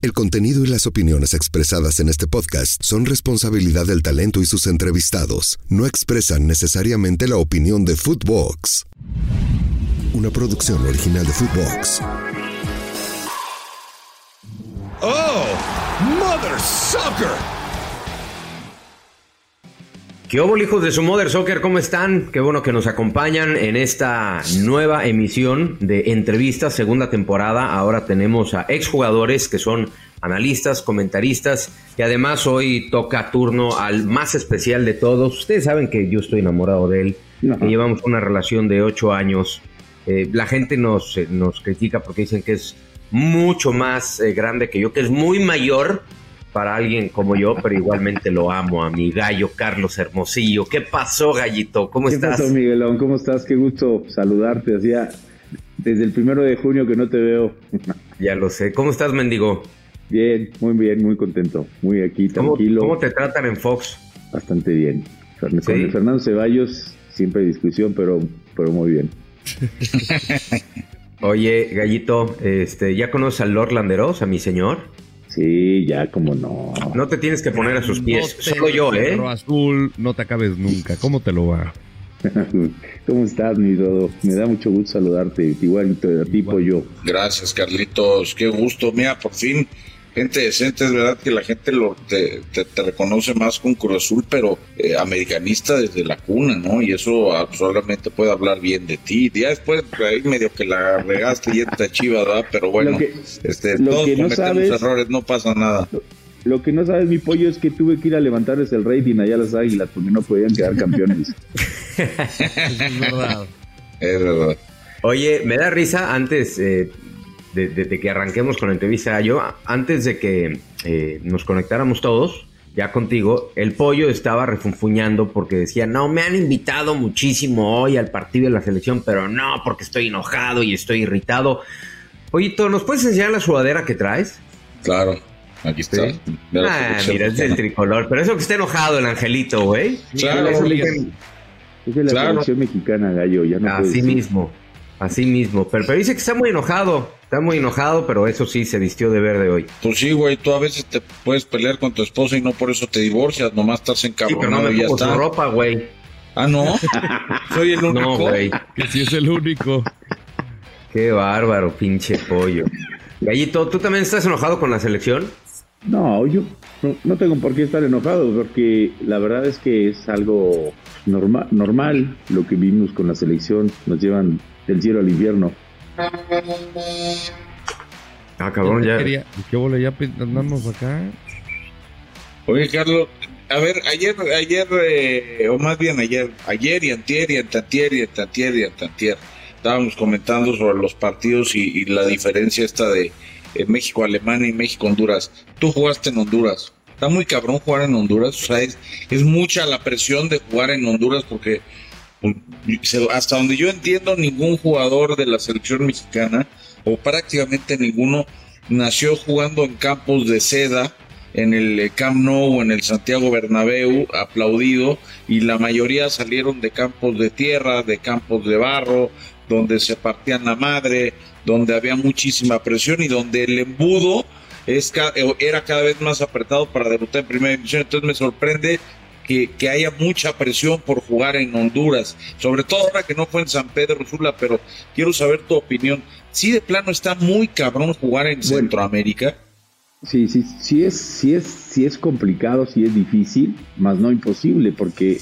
El contenido y las opiniones expresadas en este podcast son responsabilidad del talento y sus entrevistados. No expresan necesariamente la opinión de Footbox. Una producción original de Footbox. Oh, mother sucker. ¿Qué hubo, hijos de su Mother Soccer? ¿Cómo están? Qué bueno que nos acompañan en esta nueva emisión de entrevistas, segunda temporada. Ahora tenemos a exjugadores que son analistas, comentaristas y además hoy toca turno al más especial de todos. Ustedes saben que yo estoy enamorado de él, que llevamos una relación de ocho años. Eh, la gente nos, eh, nos critica porque dicen que es mucho más eh, grande que yo, que es muy mayor para alguien como yo, pero igualmente lo amo a mi gallo Carlos Hermosillo. ¿Qué pasó, gallito? ¿Cómo estás? ¿Qué pasó, Miguelón? ¿Cómo estás? Qué gusto saludarte. Hacía desde el primero de junio que no te veo. ya lo sé. ¿Cómo estás, mendigo? Bien, muy bien, muy contento. Muy aquí, tranquilo. ¿Cómo, te tratan en Fox? Bastante bien. Con Fernando Ceballos siempre hay discusión, pero, pero muy bien. Oye, Gallito, este, ¿ya conoces al Lord Landeros, a mi señor? Sí, ya como no. No te tienes que poner a sus pies, solo yo, ¿eh? azul, no te acabes nunca. ¿Cómo te lo va? ¿Cómo estás, mi Dodo? Me da mucho gusto saludarte, igual a ti, yo. Gracias, Carlitos. Qué gusto. Mira, por fin gente decente, es verdad que la gente lo, te, reconoce más con Cruz Azul, pero eh, americanista desde la cuna, ¿no? Y eso solamente puede hablar bien de ti. Ya después, ahí medio que la regaste y esta chiva, ¿verdad? Pero bueno, este, todos cometemos errores, no pasa nada. Lo que no sabes, mi pollo, es que tuve que ir a levantarles el rating allá a las águilas porque no podían quedar campeones. es verdad. Es verdad. Oye, me da risa antes, eh, de, que arranquemos con la entrevista, yo antes de que eh, nos conectáramos todos, ya contigo, el pollo estaba refunfuñando porque decía, no, me han invitado muchísimo hoy al partido de la selección, pero no, porque estoy enojado y estoy irritado. Pollito, ¿nos puedes enseñar la sudadera que traes? Claro. Aquí está. Ah, mira, es el tricolor. Pero eso que está enojado el angelito, güey. Claro, es, la selección mexicana, gallo. Ya no Así mismo. Así mismo. Pero, pero dice que está muy enojado. Está muy enojado, pero eso sí, se vistió de verde hoy. Pues sí, güey, tú a veces te puedes pelear con tu esposa y no por eso te divorcias, nomás estás encabronado sí, pero no me y ya ropa, güey. Ah, ¿no? Soy el único. No, güey. Que sí es el único. Qué bárbaro, pinche pollo. Gallito, ¿tú también estás enojado con la selección? No, yo no, tengo por qué estar enojado, porque la verdad es que es algo normal, normal lo que vimos con la selección. Nos llevan del cielo al infierno. Ah, cabrón, ya. ¿Qué bola ya andamos acá? Oye, Carlos, a ver, ayer, ayer, eh, o más bien ayer, ayer y antier y antier y antier y antier, estábamos comentando sobre los partidos y, la diferencia esta de eh, México-Alemania y México-Honduras. Tú jugaste en Honduras. Está muy cabrón jugar en Honduras. O sea, es, es mucha la presión de jugar en Honduras porque hasta donde yo entiendo, ningún jugador de la selección mexicana, o prácticamente ninguno, nació jugando en campos de seda, en el eh, Camp Nou, en el Santiago Bernabéu, aplaudido, y la mayoría salieron de campos de tierra, de campos de barro, donde se partían la madre, donde había muchísima presión y donde el embudo es, era cada vez más apretado para debutar en primera división. Entonces me sorprende que, haya mucha presión por jugar en Honduras, sobre todo ahora que no fue en San Pedro Sula, pero quiero saber tu opinión. Si de plano está muy cabrón jugar en Centroamérica. Sí, sí, sí es, sí es, sí es complicado, sí es difícil, más no imposible, porque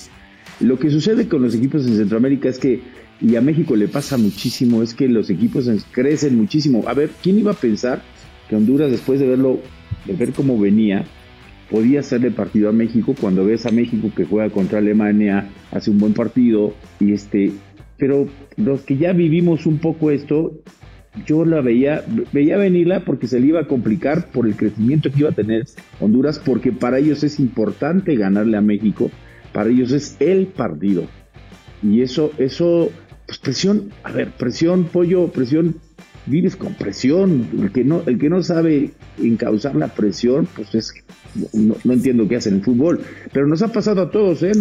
lo que sucede con los equipos en Centroamérica es que, y a México le pasa muchísimo, es que los equipos crecen muchísimo. A ver, ¿quién iba a pensar que Honduras, después de verlo, de ver cómo venía, podía hacerle partido a México cuando ves a México que juega contra Alemania, hace un buen partido, y este, pero los que ya vivimos un poco esto, yo la veía, veía venirla porque se le iba a complicar por el crecimiento que iba a tener Honduras, porque para ellos es importante ganarle a México, para ellos es el partido. Y eso, eso, pues presión, a ver, presión, pollo, presión vives con presión. El que no, el que no sabe encauzar la presión, pues es no, entiendo qué hacen en fútbol. Pero nos ha pasado a todos, ¿eh?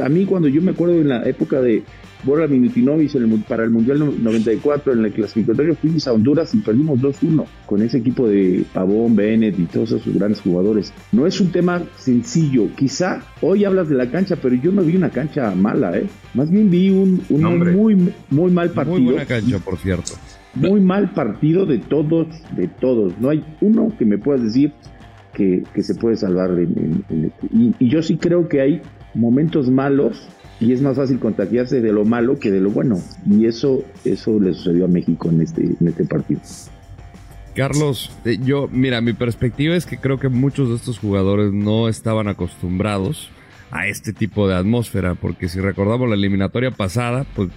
a, mí cuando yo me acuerdo en la época de Borja Minutinovic para el Mundial 94, en el clasificatorio fuimos a Honduras y perdimos 2-1 con ese equipo de Pavón, Bennett y todos esos grandes jugadores. No es un tema sencillo. Quizá hoy hablas de la cancha, pero yo no vi una cancha mala, ¿eh? Más bien vi un, muy, muy mal partido. Muy buena cancha, por cierto. Muy mal partido de todos, de todos. No hay uno que me puedas decir que, se puede salvar. Este. y, yo sí creo que hay momentos malos y es más fácil contagiarse de lo malo que de lo bueno. Y eso, eso le sucedió a México en este, en este partido. Carlos, eh, yo, mira, mi perspectiva es que creo que muchos de estos jugadores no estaban acostumbrados a este tipo de atmósfera, porque si recordamos la eliminatoria pasada, pues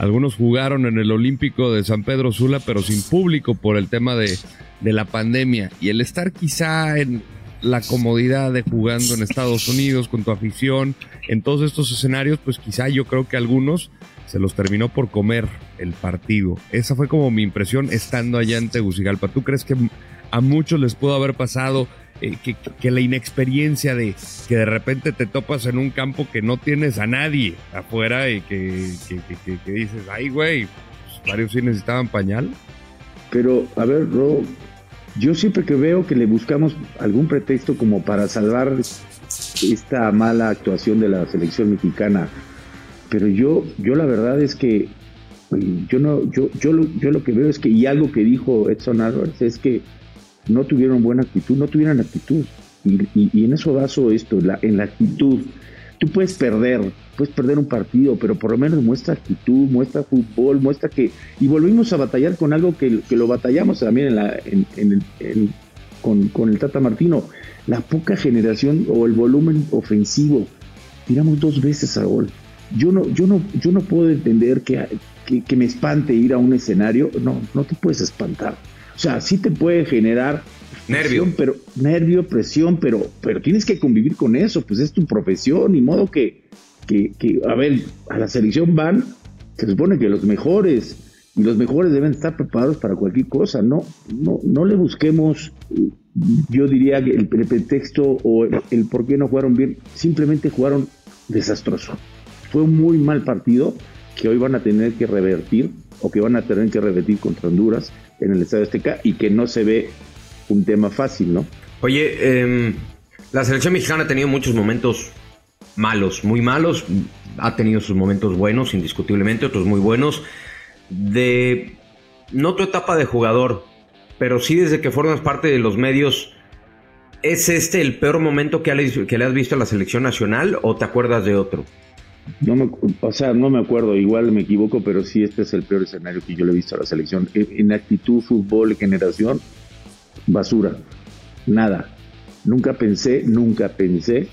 algunos jugaron en el Olímpico de San Pedro Sula, pero sin público por el tema de, la pandemia. Y el estar quizá en la comodidad de jugando en Estados Unidos con tu afición, en todos estos escenarios, pues quizá yo creo que algunos se los terminó por comer el partido. Esa fue como mi impresión estando allá en Tegucigalpa. ¿Tú crees que a muchos les pudo haber pasado eh, que, la inexperiencia de que de repente te topas en un campo que no tienes a nadie afuera y que, dices, ay, güey, pues, varios sí necesitaban pañal. Pero, a ver, Ro, yo siempre que veo que le buscamos algún pretexto como para salvar esta mala actuación de la selección mexicana, pero yo, yo la verdad es que yo no, yo, yo, lo, yo lo que veo es que, y algo que dijo Edson Álvarez, es que no tuvieron buena actitud, no tuvieron actitud. Y, en eso baso esto, en la actitud. Tú puedes perder, puedes perder un partido, pero por lo menos muestra actitud, muestra fútbol, muestra que... Y volvimos a batallar con algo que, lo batallamos también en la, en, el, con, el Tata Martino, la poca generación o el volumen ofensivo. Tiramos dos veces a gol. Yo no, yo no, yo no puedo entender que, que me espante ir a un escenario. No, no te puedes espantar o sea, sí te puede generar nervio, pero nervio, presión, pero, pero tienes que convivir con eso, pues es tu profesión, y modo que, que, que, a ver, a la selección van, se supone que los mejores, y los mejores deben estar preparados para cualquier cosa, no, no, no le busquemos, yo diría que el, pretexto o el, el por qué no jugaron bien, simplemente jugaron desastroso. Fue un muy mal partido que hoy van a tener que revertir o que van a tener que revertir contra Honduras en el Estadio Azteca y que no se ve un tema fácil, ¿no? Oye, em, la selección mexicana ha tenido muchos momentos malos, muy malos, ha tenido sus momentos buenos, indiscutiblemente, otros muy buenos. De no tu etapa de jugador, pero sí desde que formas parte de los medios, ¿es este el peor momento que, que le has visto a la selección nacional o te acuerdas de otro? No me, o sea, no me acuerdo, igual me equivoco, pero sí este es el peor escenario que yo le he visto a la selección. En, actitud, fútbol, generación, basura, nada. Nunca pensé, nunca pensé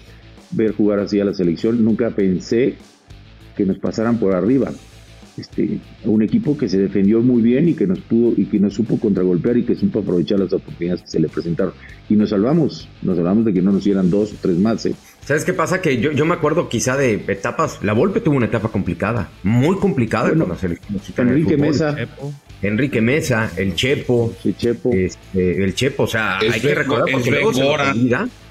ver jugar así a la selección, nunca pensé que nos pasaran por arriba. Este, un equipo que se defendió muy bien y que nos pudo y que nos supo contragolpear y que supo aprovechar las oportunidades que se le presentaron. Y nos salvamos, nos salvamos de que no nos hicieran dos o tres más. ¿eh? ¿Sabes qué pasa? Que yo, yo me acuerdo quizá de etapas. La Volpe tuvo una etapa complicada, muy complicada con la selección Enrique Mesa. Enrique Mesa, el Chepo. El Chepo. Este, el Chepo, o sea, hay que recordar porque luego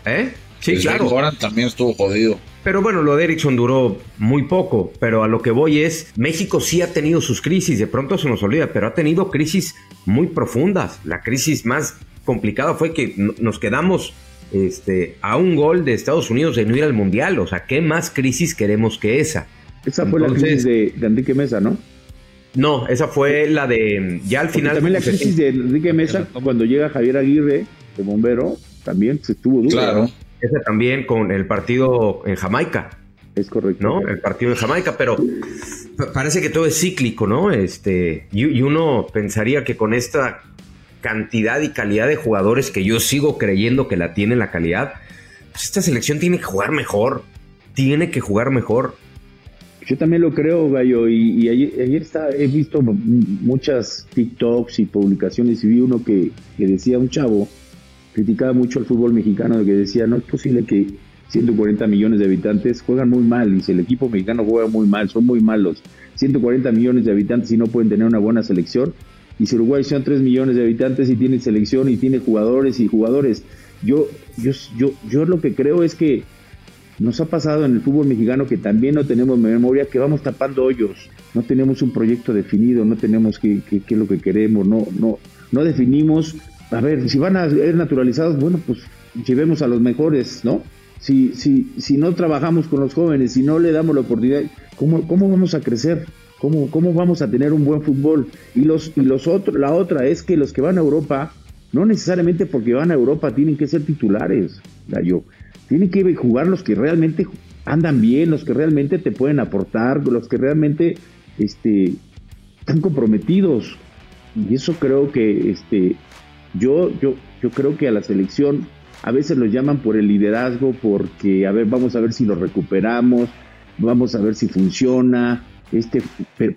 ¿eh? Sí, claro. Goran también estuvo jodido. Pero bueno, lo de Erickson duró muy poco, pero a lo que voy es, México sí ha tenido sus crisis, de pronto se nos olvida, pero ha tenido crisis muy profundas. La crisis más complicada fue que nos quedamos este, a un gol de Estados Unidos de no ir al Mundial. O sea, ¿qué más crisis queremos que esa? Esa fue la crisis de, Enrique Mesa, ¿no? No, esa fue la de ya al final. también la crisis de Enrique Mesa, cuando llega Javier Aguirre, de bombero, también se estuvo duro. Claro. Esa también con el partido en Jamaica. Es correcto. ¿No? El partido en Jamaica, pero parece que todo es cíclico, ¿no? Este, y uno pensaría que con esta cantidad y calidad de jugadores que yo sigo creyendo que la tiene la calidad, pues esta selección tiene que jugar mejor. Tiene que jugar mejor. Yo también lo creo, Gallo, y, ayer, está, he visto muchas TikToks y publicaciones y vi uno que, decía un chavo, criticaba mucho al fútbol mexicano, que decía, no es posible que 140 millones de habitantes juegan muy mal, y si el equipo mexicano juega muy mal, son muy malos, 140 millones de habitantes y no pueden tener una buena selección, Y si Uruguay son 3 millones de habitantes y tiene selección y tiene jugadores y jugadores, yo, yo, yo, yo lo que creo es que nos ha pasado en el fútbol mexicano que también no tenemos memoria, que vamos tapando hoyos, no tenemos un proyecto definido, no tenemos qué, qué, qué es lo que queremos, no, no, no definimos. A ver, si van a ser naturalizados, bueno, pues llevemos a los mejores, ¿no? Si, si, si no trabajamos con los jóvenes, si no le damos la oportunidad, ¿cómo, cómo vamos a crecer? ¿Cómo, ¿Cómo vamos a tener un buen fútbol? Y los, y los otros, la otra es que los que van a Europa, no necesariamente porque van a Europa tienen que ser titulares, Gallo. Tienen que jugar los que realmente andan bien, los que realmente te pueden aportar, los que realmente este, están comprometidos. Y eso creo que este, yo, yo, yo creo que a la selección a veces los llaman por el liderazgo, porque, a ver, vamos a ver si lo recuperamos, vamos a ver si funciona, este,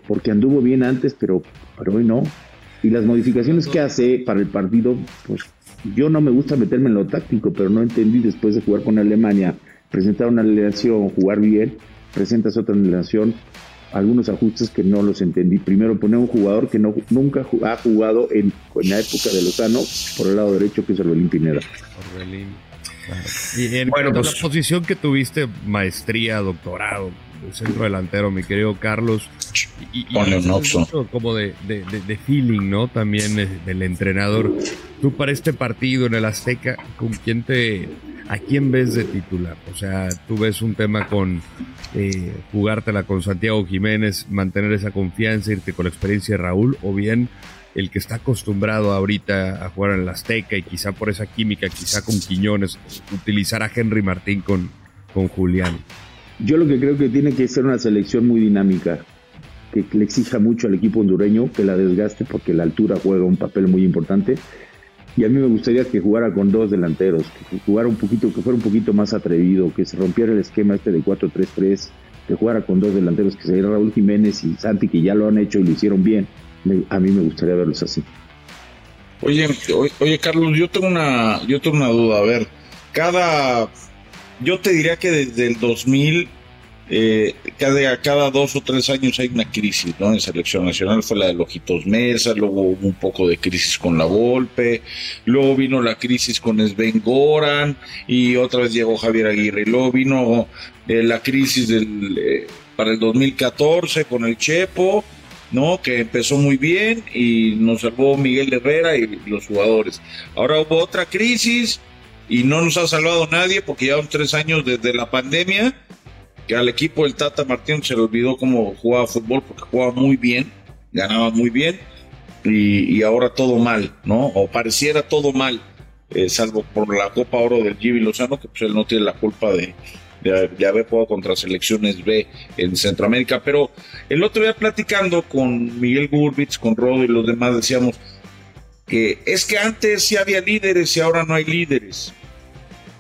porque anduvo bien antes, pero, pero hoy no. Y las modificaciones que hace para el partido, pues yo no me gusta meterme en lo táctico, pero no entendí después de jugar con Alemania, presentar una alineación, jugar bien, presentas otra alineación, algunos ajustes que no los entendí. Primero poner un jugador que no, nunca ha jugado en, en la época de Lozano por el lado derecho, que es Orbelín Pineda. Orbelín. Y en bueno, pues, la posición que tuviste, maestría, doctorado, centro delantero, mi querido Carlos. Y, como de, de, de, feeling, ¿no? También del entrenador. Tú para este partido en el Azteca, ¿con quién te, a quién ves de titular? O sea, tú ves un tema con eh, jugártela con Santiago Jiménez, mantener esa confianza, irte con la experiencia de Raúl, o bien el que está acostumbrado ahorita a jugar en el Azteca y quizá por esa química, quizá con Quiñones, utilizar a Henry Martín con, con Julián. Yo lo que creo que tiene que ser una selección muy dinámica, que le exija mucho al equipo hondureño, que la desgaste porque la altura juega un papel muy importante. Y a mí me gustaría que jugara con dos delanteros, que jugara un poquito, que fuera un poquito más atrevido, que se rompiera el esquema este de 4-3-3, que jugara con dos delanteros, que sería Raúl Jiménez y Santi, que ya lo han hecho y lo hicieron bien. a mí me gustaría verlos así. Oye, oye, Carlos, yo tengo una, yo tengo una duda. A ver, cada yo te diría que desde el 2000, eh, cada, cada dos o tres años hay una crisis, ¿no? En selección nacional fue la de Lojitos Mesa, luego hubo un poco de crisis con la Volpe, luego vino la crisis con Sven Goran y otra vez llegó Javier Aguirre, luego vino eh, la crisis del, eh, para el 2014 con el Chepo, ¿no? Que empezó muy bien y nos salvó Miguel Herrera y los jugadores. Ahora hubo otra crisis y no nos ha salvado nadie porque llevan tres años desde la pandemia que al equipo del Tata Martín se le olvidó cómo jugaba fútbol porque jugaba muy bien, ganaba muy bien y, ahora todo mal, ¿no? O pareciera todo mal, eh, salvo por la Copa Oro del Jimmy Lozano, que pues él no tiene la culpa de, de, haber jugado contra selecciones B en Centroamérica. Pero el otro día platicando con Miguel Gurbitz, con Rodo y los demás, decíamos que es que antes sí había líderes y ahora no hay líderes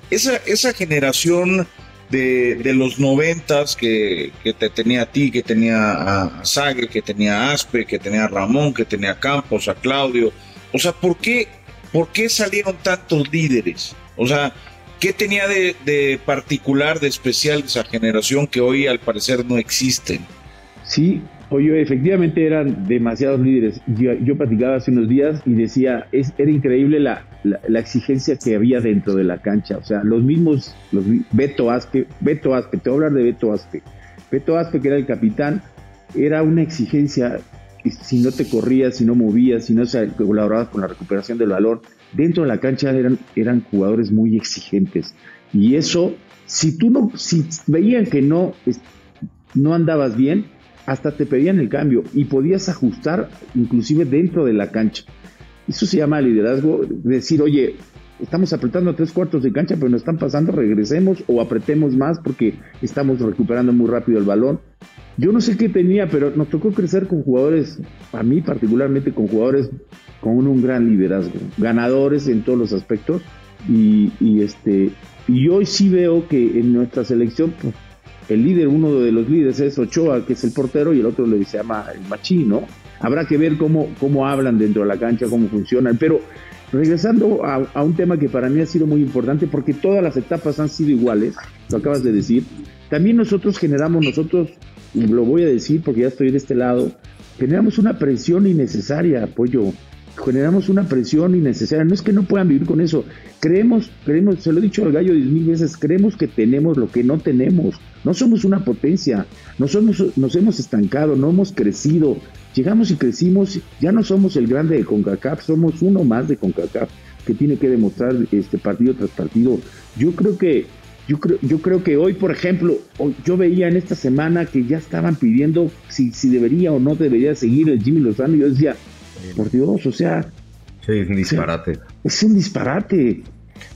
esa, esa generación de, de los noventas que, que, te tenía a ti, que tenía a Sague, que tenía a Aspe, que tenía a Ramón, que tenía a Campos, a Claudio. O sea, ¿por qué, por qué salieron tantos líderes? O sea, ¿qué tenía de, de particular, de especial esa generación que hoy al parecer no existen? Sí, Oye, efectivamente eran demasiados líderes. Yo, yo platicaba hace unos días y decía, es, era increíble la, la, exigencia que había dentro de la cancha. O sea, los mismos, los, Beto Aspe, Beto Aspe, te voy a hablar de Beto Aspe. Beto Aspe, que era el capitán, era una exigencia, si no te corrías, si no movías, si no colaborabas con la recuperación del valor, dentro de la cancha eran, eran jugadores muy exigentes. Y eso, si tú no, si veían que no, no andabas bien, hasta te pedían el cambio y podías ajustar inclusive dentro de la cancha. Eso se llama liderazgo, decir, oye, estamos apretando tres cuartos de cancha, pero nos están pasando, regresemos o apretemos más porque estamos recuperando muy rápido el balón. Yo no sé qué tenía, pero nos tocó crecer con jugadores, a mí particularmente con jugadores con un, gran liderazgo, ganadores en todos los aspectos. Y, este y hoy sí veo que en nuestra selección pues, el líder, uno de los líderes es Ochoa, que es el portero, y el otro le se llama el Machín, ¿no? Habrá que ver cómo, cómo hablan dentro de la cancha, cómo funcionan, pero regresando a, un tema que para mí ha sido muy importante, porque todas las etapas han sido iguales, lo acabas de decir, también nosotros generamos, nosotros, y lo voy a decir porque ya estoy de este lado, generamos una presión innecesaria, apoyo. Generamos una presión innecesaria. No es que no puedan vivir con eso. Creemos, creemos, se lo he dicho al gallo diez mil veces, creemos que tenemos lo que no tenemos. No somos una potencia, no somos, nos hemos estancado, no hemos crecido. Llegamos y crecimos, ya no somos el grande de CONCACAF, somos uno más de CONCACAF que tiene que demostrar este partido tras partido. Yo creo que yo creo, yo creo que hoy, por ejemplo, yo veía en esta semana que ya estaban pidiendo si, si debería o no debería seguir el Jimmy Lozano. Y yo decía, por Dios, o sea. Sí, es un disparate. es un disparate.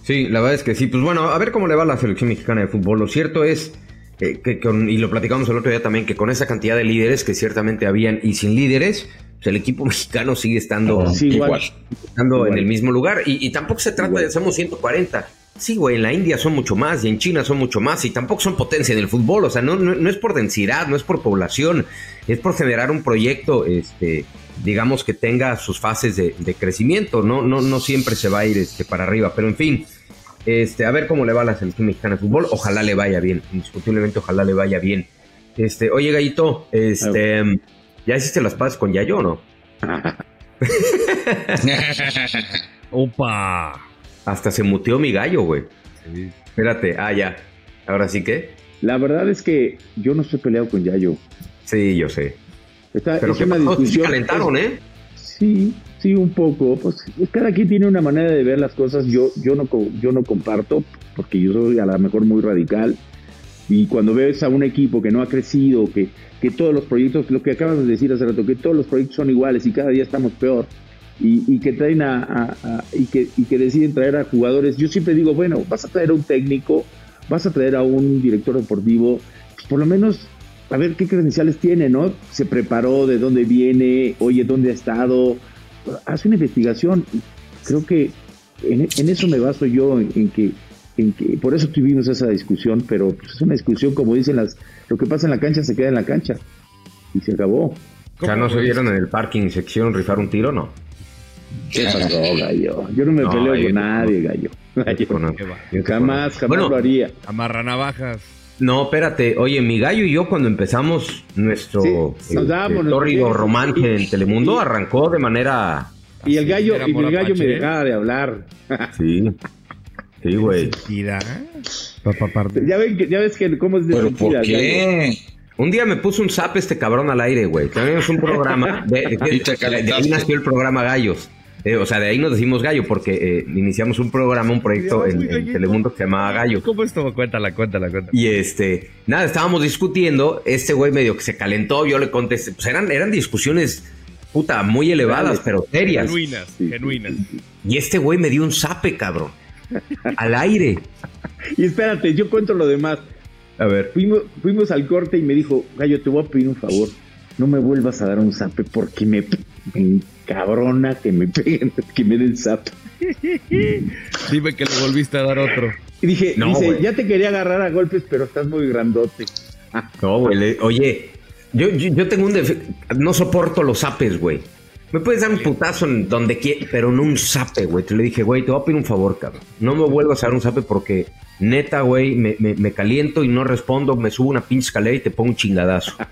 Sí, la verdad es que sí. Pues bueno, a ver cómo le va a la selección mexicana de fútbol. Lo cierto es que, y lo platicamos el otro día también, que con esa cantidad de líderes que ciertamente habían y sin líderes, pues el equipo mexicano sigue estando, igual, estando en el mismo lugar. Y, tampoco se trata de somos 140 Sí, güey, en la India son mucho más y en China son mucho más y tampoco son potencia en el fútbol, o sea, no, no, es por densidad, no es por población, es por generar un proyecto, este, digamos que tenga sus fases de, crecimiento, no, no, no siempre se va a ir este, para arriba, pero en fin, este, a ver cómo le va a la selección mexicana de fútbol, ojalá le vaya bien, indiscutiblemente ojalá le vaya bien. Este, oye, Gallito, este, ¿ya hiciste las paces con Yayo o no? Opa. Hasta se muteó mi gallo, güey. Espérate, ah, ya. Ahora sí que. La verdad es que yo no estoy peleado con Yayo. Sí, yo sé. Pero es una discusión. calentaron, ¿eh? Sí, sí, un poco. Pues, cada quien tiene una manera de ver las cosas. Yo, yo, no, yo no comparto, porque yo soy a lo mejor muy radical. Y cuando ves a un equipo que no ha crecido, que, que todos los proyectos, lo que acabas de decir hace rato, que todos los proyectos son iguales y cada día estamos peor, y, que traen a, y, que, y que deciden traer a jugadores. Yo siempre digo, bueno, vas a traer a un técnico, vas a traer a un director deportivo, pues por lo menos a ver qué credenciales tiene, ¿no? Se preparó, de dónde viene, oye, dónde ha estado, hace una investigación. Creo que en, eso me baso yo, en, que, en que, por eso tuvimos esa discusión, pero pues, es una discusión, como dicen las, lo que pasa en la cancha se queda en la cancha y se acabó. O sea, ¿no se vieron en el parking sección rifar un tiro, no? ¿Qué pasó, gallo? Yo no me peleo con nadie, gallo. jamás, jamás lo haría. Amarra navajas. No, espérate. Oye, mi gallo y yo cuando empezamos nuestro sí, eh, romance en Telemundo arrancó de manera... Y el gallo, y el gallo me dejaba de hablar. Sí. Sí, güey. Ya, ven que, ya ves que cómo es de ¿Pero por qué? Un día me puso un zap este cabrón al aire, güey. Tenemos un programa. De, de, ahí nació el programa Gallos. Eh, o sea, de ahí nos decimos gallo porque eh, iniciamos un programa, un proyecto en, Telemundo que se llamaba Gallo. ¿Cómo estuvo? Cuéntala, cuéntala, cuéntala. Y este, nada, estábamos discutiendo, este güey medio que se calentó, yo le contesté, pues eran, eran discusiones, puta, muy elevadas, pero serias. Genuinas, genuinas. Y este güey me dio un zape, cabrón, al aire. Y espérate, yo cuento lo demás. A ver. Fuimos, fuimos al corte y me dijo, gallo, te voy a pedir un favor, no me vuelvas a dar un zape porque me cabrona que me peguen, que me den zap. Dime que le volviste a dar otro. Y dije, dice, ya te quería agarrar a golpes, pero estás muy grandote. No, güey, oye, yo, yo, tengo un defecto, no soporto los zapes, güey. Me puedes dar un putazo en donde quieras, pero no un zape, güey. Te le dije, güey, te voy a pedir un favor, cabrón. No me vuelvas a dar un zape porque, neta, güey, me, me, me caliento y no respondo, me subo una pinche escalera y te pongo un chingadazo.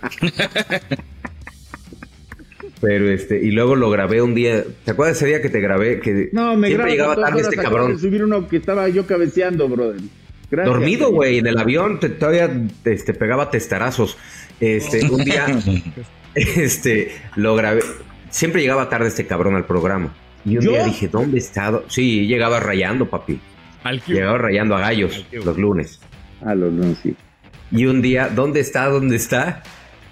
Pero este, y luego lo grabé un día. ¿Te acuerdas ese día que te grabé? Que no, me siempre llegaba tarde este cabrón. subir uno que estaba yo cabeceando, brother. Dormido, güey, en el avión, te, todavía este, pegaba testarazos. Este, un día, este, lo grabé. Siempre llegaba tarde este cabrón al programa. Y un día dije, ¿dónde he estado? Sí, llegaba rayando, papi. llegaba rayando a gallos los lunes. A los lunes, sí. Y un día, ¿dónde está? ¿Dónde está?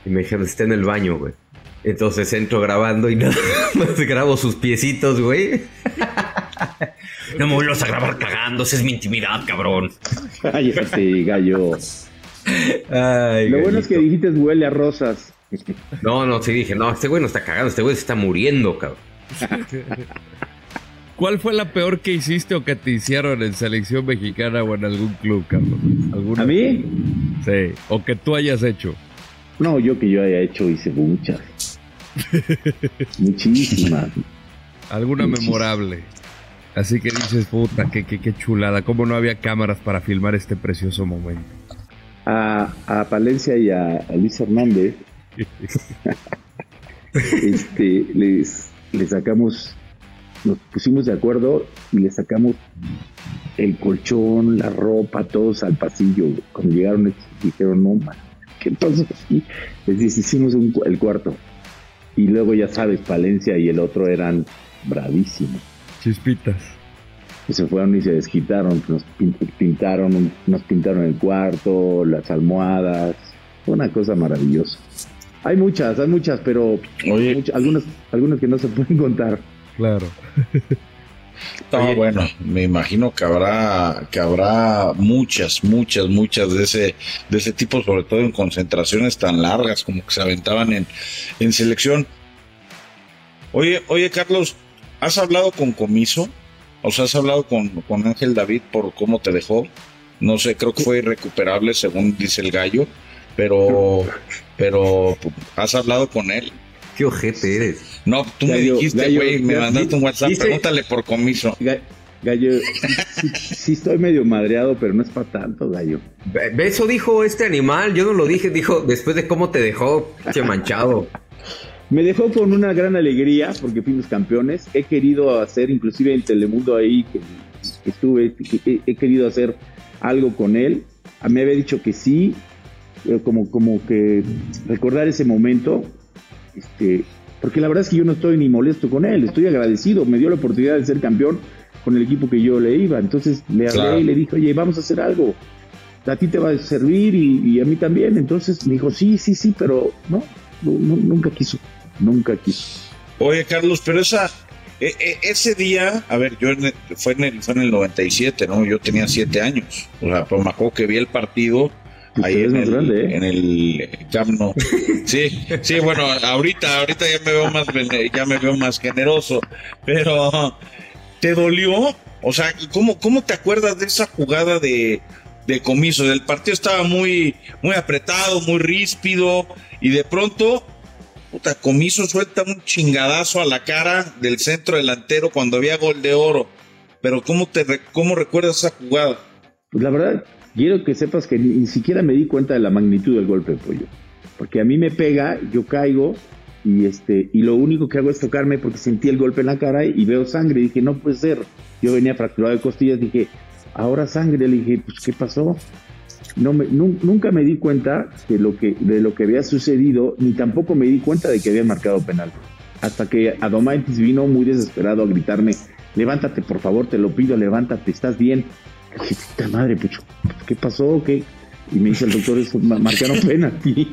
Y me dijeron, está en el baño, güey. Entonces entro grabando y nada más grabo sus piecitos, güey. No me vuelvas a grabar cagándose, es mi intimidad, cabrón. Cállate, gallo. Lo bueno es que dijiste huele a rosas. No, no, sí dije, no, este güey no está cagando, este güey se está muriendo, cabrón. ¿Cuál fue la peor que hiciste o que te hicieron en selección mexicana o en algún club, cabrón? ¿A mí? Sí, o que tú hayas hecho. No, yo que yo haya hecho hice muchas. Muchísimas. Alguna memorable. Así que dices, puta, qué, qué, chulada. ¿Cómo no había cámaras para filmar este precioso momento? A, a Palencia y a, Luis Hernández. Este, les, les sacamos, nos pusimos de acuerdo y les sacamos el colchón, la ropa, todos al pasillo. Cuando llegaron dijeron, no, man, ¿qué pasó aquí? Les deshicimos el cuarto. Y luego ya sabes, Palencia y el otro eran bravísimos. Chispitas. se fueron y se desquitaron, nos pintaron, nos pintaron el cuarto, las almohadas, una cosa maravillosa. Hay muchas, hay muchas, pero algunas, algunas que no se pueden contar. Claro. bueno, me imagino que habrá, que habrá muchas, muchas, muchas de ese, de ese tipo, sobre todo en concentraciones tan largas como que se aventaban en, en selección. Oye, oye, Carlos, ¿has hablado con Comiso? O sea, ¿has hablado con, con Ángel David por cómo te dejó? No sé, creo que fue irrecuperable según dice el gallo, pero, pero ¿has hablado con él? Qué ojete eres. No, tú me dijiste, güey, me mandaste un WhatsApp, pregúntale por comiso. Gallo, sí, estoy medio madreado, pero no es para tanto, gallo. Eso dijo este animal, yo no lo dije, dijo después de cómo te dejó, che manchado. Me dejó con una gran alegría porque fuimos campeones. He querido hacer, inclusive en Telemundo ahí que, estuve, he, querido hacer algo con él. A mí me había dicho que sí, como, como que recordar ese momento. Este, porque la verdad es que yo no estoy ni molesto con él, estoy agradecido, me dio la oportunidad de ser campeón con el equipo que yo le iba, entonces le hablé y le dije, oye, vamos a hacer algo, a ti te va a servir y, a mí también, entonces me dijo, sí, sí, sí, pero no, nunca quiso, nunca quiso. Oye, Carlos, pero esa, e, e, ese día, a ver, yo fue, en el, fue en el 97, ¿no? Yo tenía siete años, o sea, pues me acuerdo que vi el partido ahí en el, ¿eh? en el Camp Sí, sí, bueno, ahorita, ahorita ya me veo más, ya me veo más generoso, pero ¿te dolió? O sea, ¿cómo, cómo te acuerdas de esa jugada de, de comiso? El partido estaba muy, muy apretado, muy ríspido, y de pronto, puta, comiso suelta un chingadazo a la cara del centro delantero cuando había gol de oro. Pero ¿cómo te cómo recuerdas esa jugada? Pues la verdad, quiero que sepas que ni, siquiera me di cuenta de la magnitud del golpe pollo. Porque a mí me pega, yo caigo y este y lo único que hago es tocarme porque sentí el golpe en la cara y veo sangre. Y dije, no puede ser. Yo venía fracturado de costillas, dije, ahora sangre. Le dije, pues, ¿qué pasó? No me, nunca me di cuenta de lo, que, de lo que había sucedido, ni tampoco me di cuenta de que habían marcado penal. Hasta que Adomaitis vino muy desesperado a gritarme, levántate por favor, te lo pido, levántate, estás bien. ¿Qué madre, Pucho? ¿Qué pasó? ¿Qué? Y me dice el doctor, eso, marcaron penalti.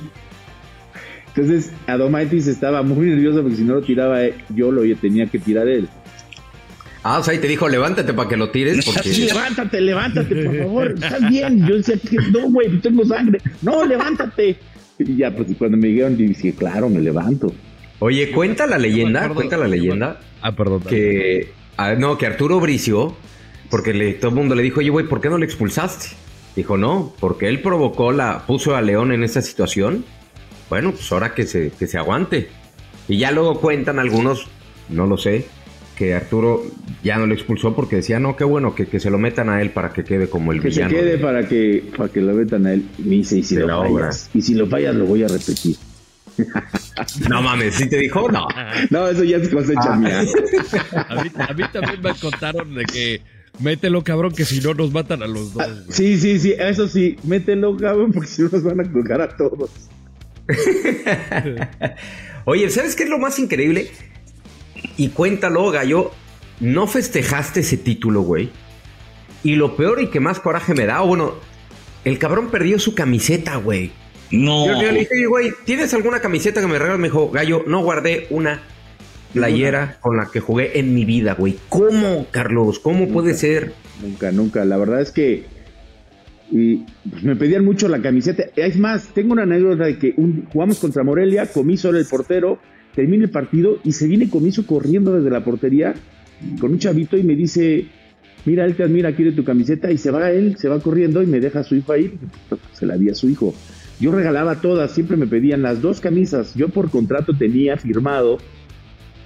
Entonces, Adomaitis estaba muy nervioso porque si no lo tiraba eh, yo, lo tenía que tirar él. Ah, o sea, y te dijo, levántate para que lo tires. Porque... levántate, levántate, por favor. Estás bien. Yo decía, no, güey, tengo sangre. No, levántate. Y ya, pues cuando me dijeron, dije, claro, me levanto. Oye, cuenta la leyenda, cuenta la leyenda. Ah, perdón. Que, ah, no, que Arturo Bricio porque le, todo el mundo le dijo, oye, güey, ¿por qué no le expulsaste? Dijo, no, porque él provocó la, puso a León en esa situación. Bueno, pues ahora que se, que se aguante. Y ya luego cuentan algunos, no lo sé, que Arturo ya no le expulsó porque decía, no, qué bueno, que, que se lo metan a él para que quede como el villano. Que se quede para que, para que lo metan a él. Y me dice, y si, lo fallas, y si lo fallas, lo voy a repetir. No mames, ¿sí te dijo? No. No, eso ya es cosecha ah. mía. A mí, a mí también me contaron de que Mételo, cabrón, que si no nos matan a los dos. Sí, sí, sí, eso sí, mételo, cabrón, porque si no nos van a colgar a todos. Oye, ¿sabes qué es lo más increíble? Y cuéntalo, Gallo, no festejaste ese título, güey. Y lo peor y que más coraje me da, bueno, el cabrón perdió su camiseta, güey. No. Yo, le dije, güey, ¿tienes alguna camiseta que me regales? Me dijo, Gallo, no guardé una playera con la que jugué en mi vida, güey. ¿Cómo, Carlos? ¿Cómo puede ser? Nunca, nunca. La verdad es que y, pues, me pedían mucho la camiseta. Es más, tengo una anécdota de que jugamos contra Morelia, Comiso era el portero, termina el partido y se viene Comiso corriendo desde la portería con un chavito y me dice, mira, él te admira, quiere tu camiseta y se va él, se va corriendo y me deja a su hijo ahí, pues, se la di a su hijo. Yo regalaba todas, siempre me pedían las dos camisas. Yo por contrato tenía firmado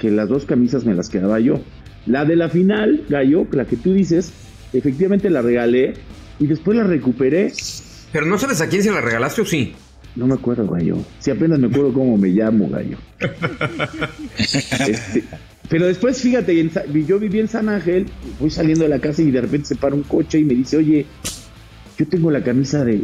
que las dos camisas me las quedaba yo. La de la final, Gallo, la que tú dices, efectivamente la regalé y después la recuperé. Pero no sabes a quién se la regalaste o sí. No me acuerdo, gallo. Si apenas me acuerdo cómo me llamo, gallo. Este, pero después, fíjate, yo viví en San Ángel, voy saliendo de la casa y de repente se para un coche y me dice, oye, yo tengo la camisa de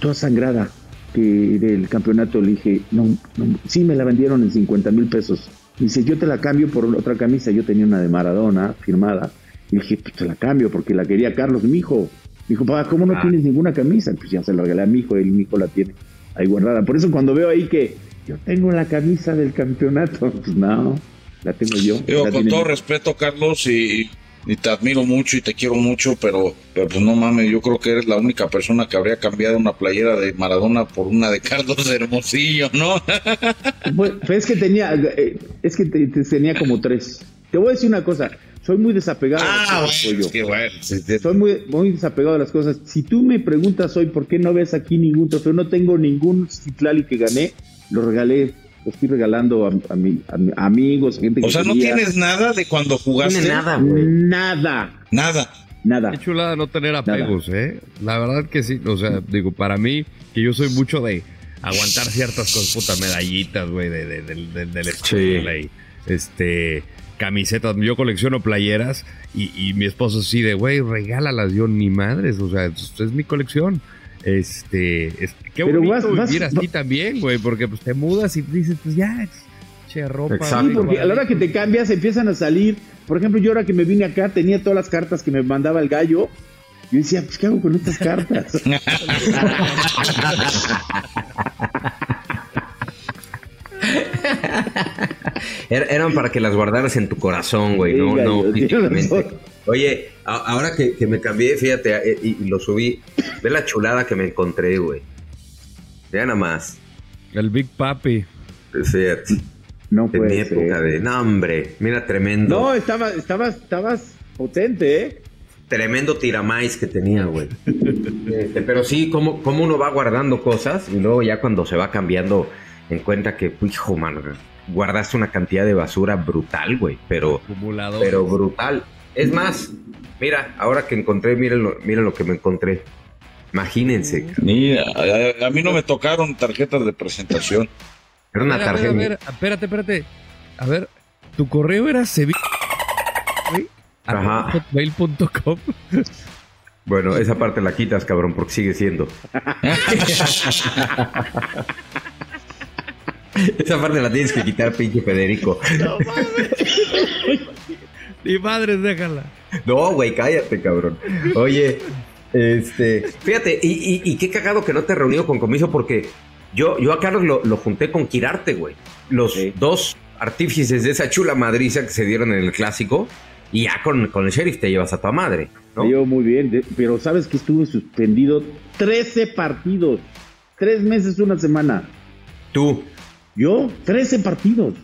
toda sangrada que del campeonato. Le dije, no, no sí, me la vendieron en 50 mil pesos. Dice, yo te la cambio por otra camisa. Yo tenía una de Maradona firmada. Y dije, pues te la cambio porque la quería Carlos, mi hijo. Dijo, papá, ¿cómo no ah. tienes ninguna camisa? Pues ya se la regalé a mi hijo, y mi hijo la tiene ahí guardada. Por eso cuando veo ahí que yo tengo la camisa del campeonato, pues no, la tengo yo. con todo respeto, Carlos, y, te admiro mucho y te quiero mucho, pero, pero pues no mames, yo creo que eres la única persona que habría cambiado una playera de Maradona por una de Carlos Hermosillo, ¿no? pues, es que tenía, eh, es que tenía como tres. Te voy a decir una cosa, soy muy desapegado ah, Soy muy, muy desapegado de las cosas. Si tú me preguntas hoy por qué no ves aquí ningún trofeo, no tengo ningún Citlali que gané, lo regalé, lo estoy regalando a, mi, amigos, gente que O sea, no tienes nada de cuando jugaste. nada, güey. Nada. Nada. Nada. Qué chulada no tener apegos, ¿eh? La verdad que sí. O sea, digo, para mí, que yo soy mucho de aguantar ciertas cosas, puta medallitas, güey, de, de, de, escuela y este camisetas, yo colecciono playeras y, mi esposo sí de, güey, regálalas, yo ni madres, o sea, es, es mi colección. Este, es, qué Pero bonito vas, vivir así también, güey, porque pues te mudas y dices, pues ya, che, ropa. Sí, porque a la hora que te cambias empiezan a salir, por ejemplo, yo ahora que me vine acá tenía todas las cartas que me mandaba el gallo, yo decía, pues, ¿qué hago con estas cartas? Er, eran para que las guardaras en tu corazón, güey, no, no físicamente. Oye, ahora que, me cambié, fíjate, eh, y, lo subí, ve la chulada que me encontré, güey. Vean nada más. El Big Papi. Es cierto. No puede época de. No, hombre, mira, tremendo. No, estaba, estabas, estabas potente, ¿eh? Tremendo tiramais que tenía, güey. Este, pero sí, como, como uno va guardando cosas y luego ya cuando se va cambiando en cuenta que, hijo, man, guardaste una cantidad de basura brutal, güey, pero, pero brutal. Es más, mira, ahora que encontré, miren lo, miren lo que me encontré. Imagínense. Mira, a, mí no me tocaron tarjetas de presentación. Era una tarjeta. A ver, espérate, espérate. A ver, tu correo era sevilla. Ajá. Bueno, esa parte la quitas, cabrón, porque sigue siendo. Esa parte la tienes que quitar, pinche Federico. No Ni madre, déjala. No, güey, cállate, cabrón. Oye, este, fíjate, y, qué cagado que no te reunido con Comiso porque yo, yo a Carlos lo, junté con Quirarte, güey. Los dos artífices de esa chula madriza que se dieron en el clásico. Y ya con, con el sheriff te llevas a tu madre. ¿no? Yo muy bien, pero sabes que estuve suspendido 13 partidos. Tres meses, una semana. Tú. Yo, 13 partidos.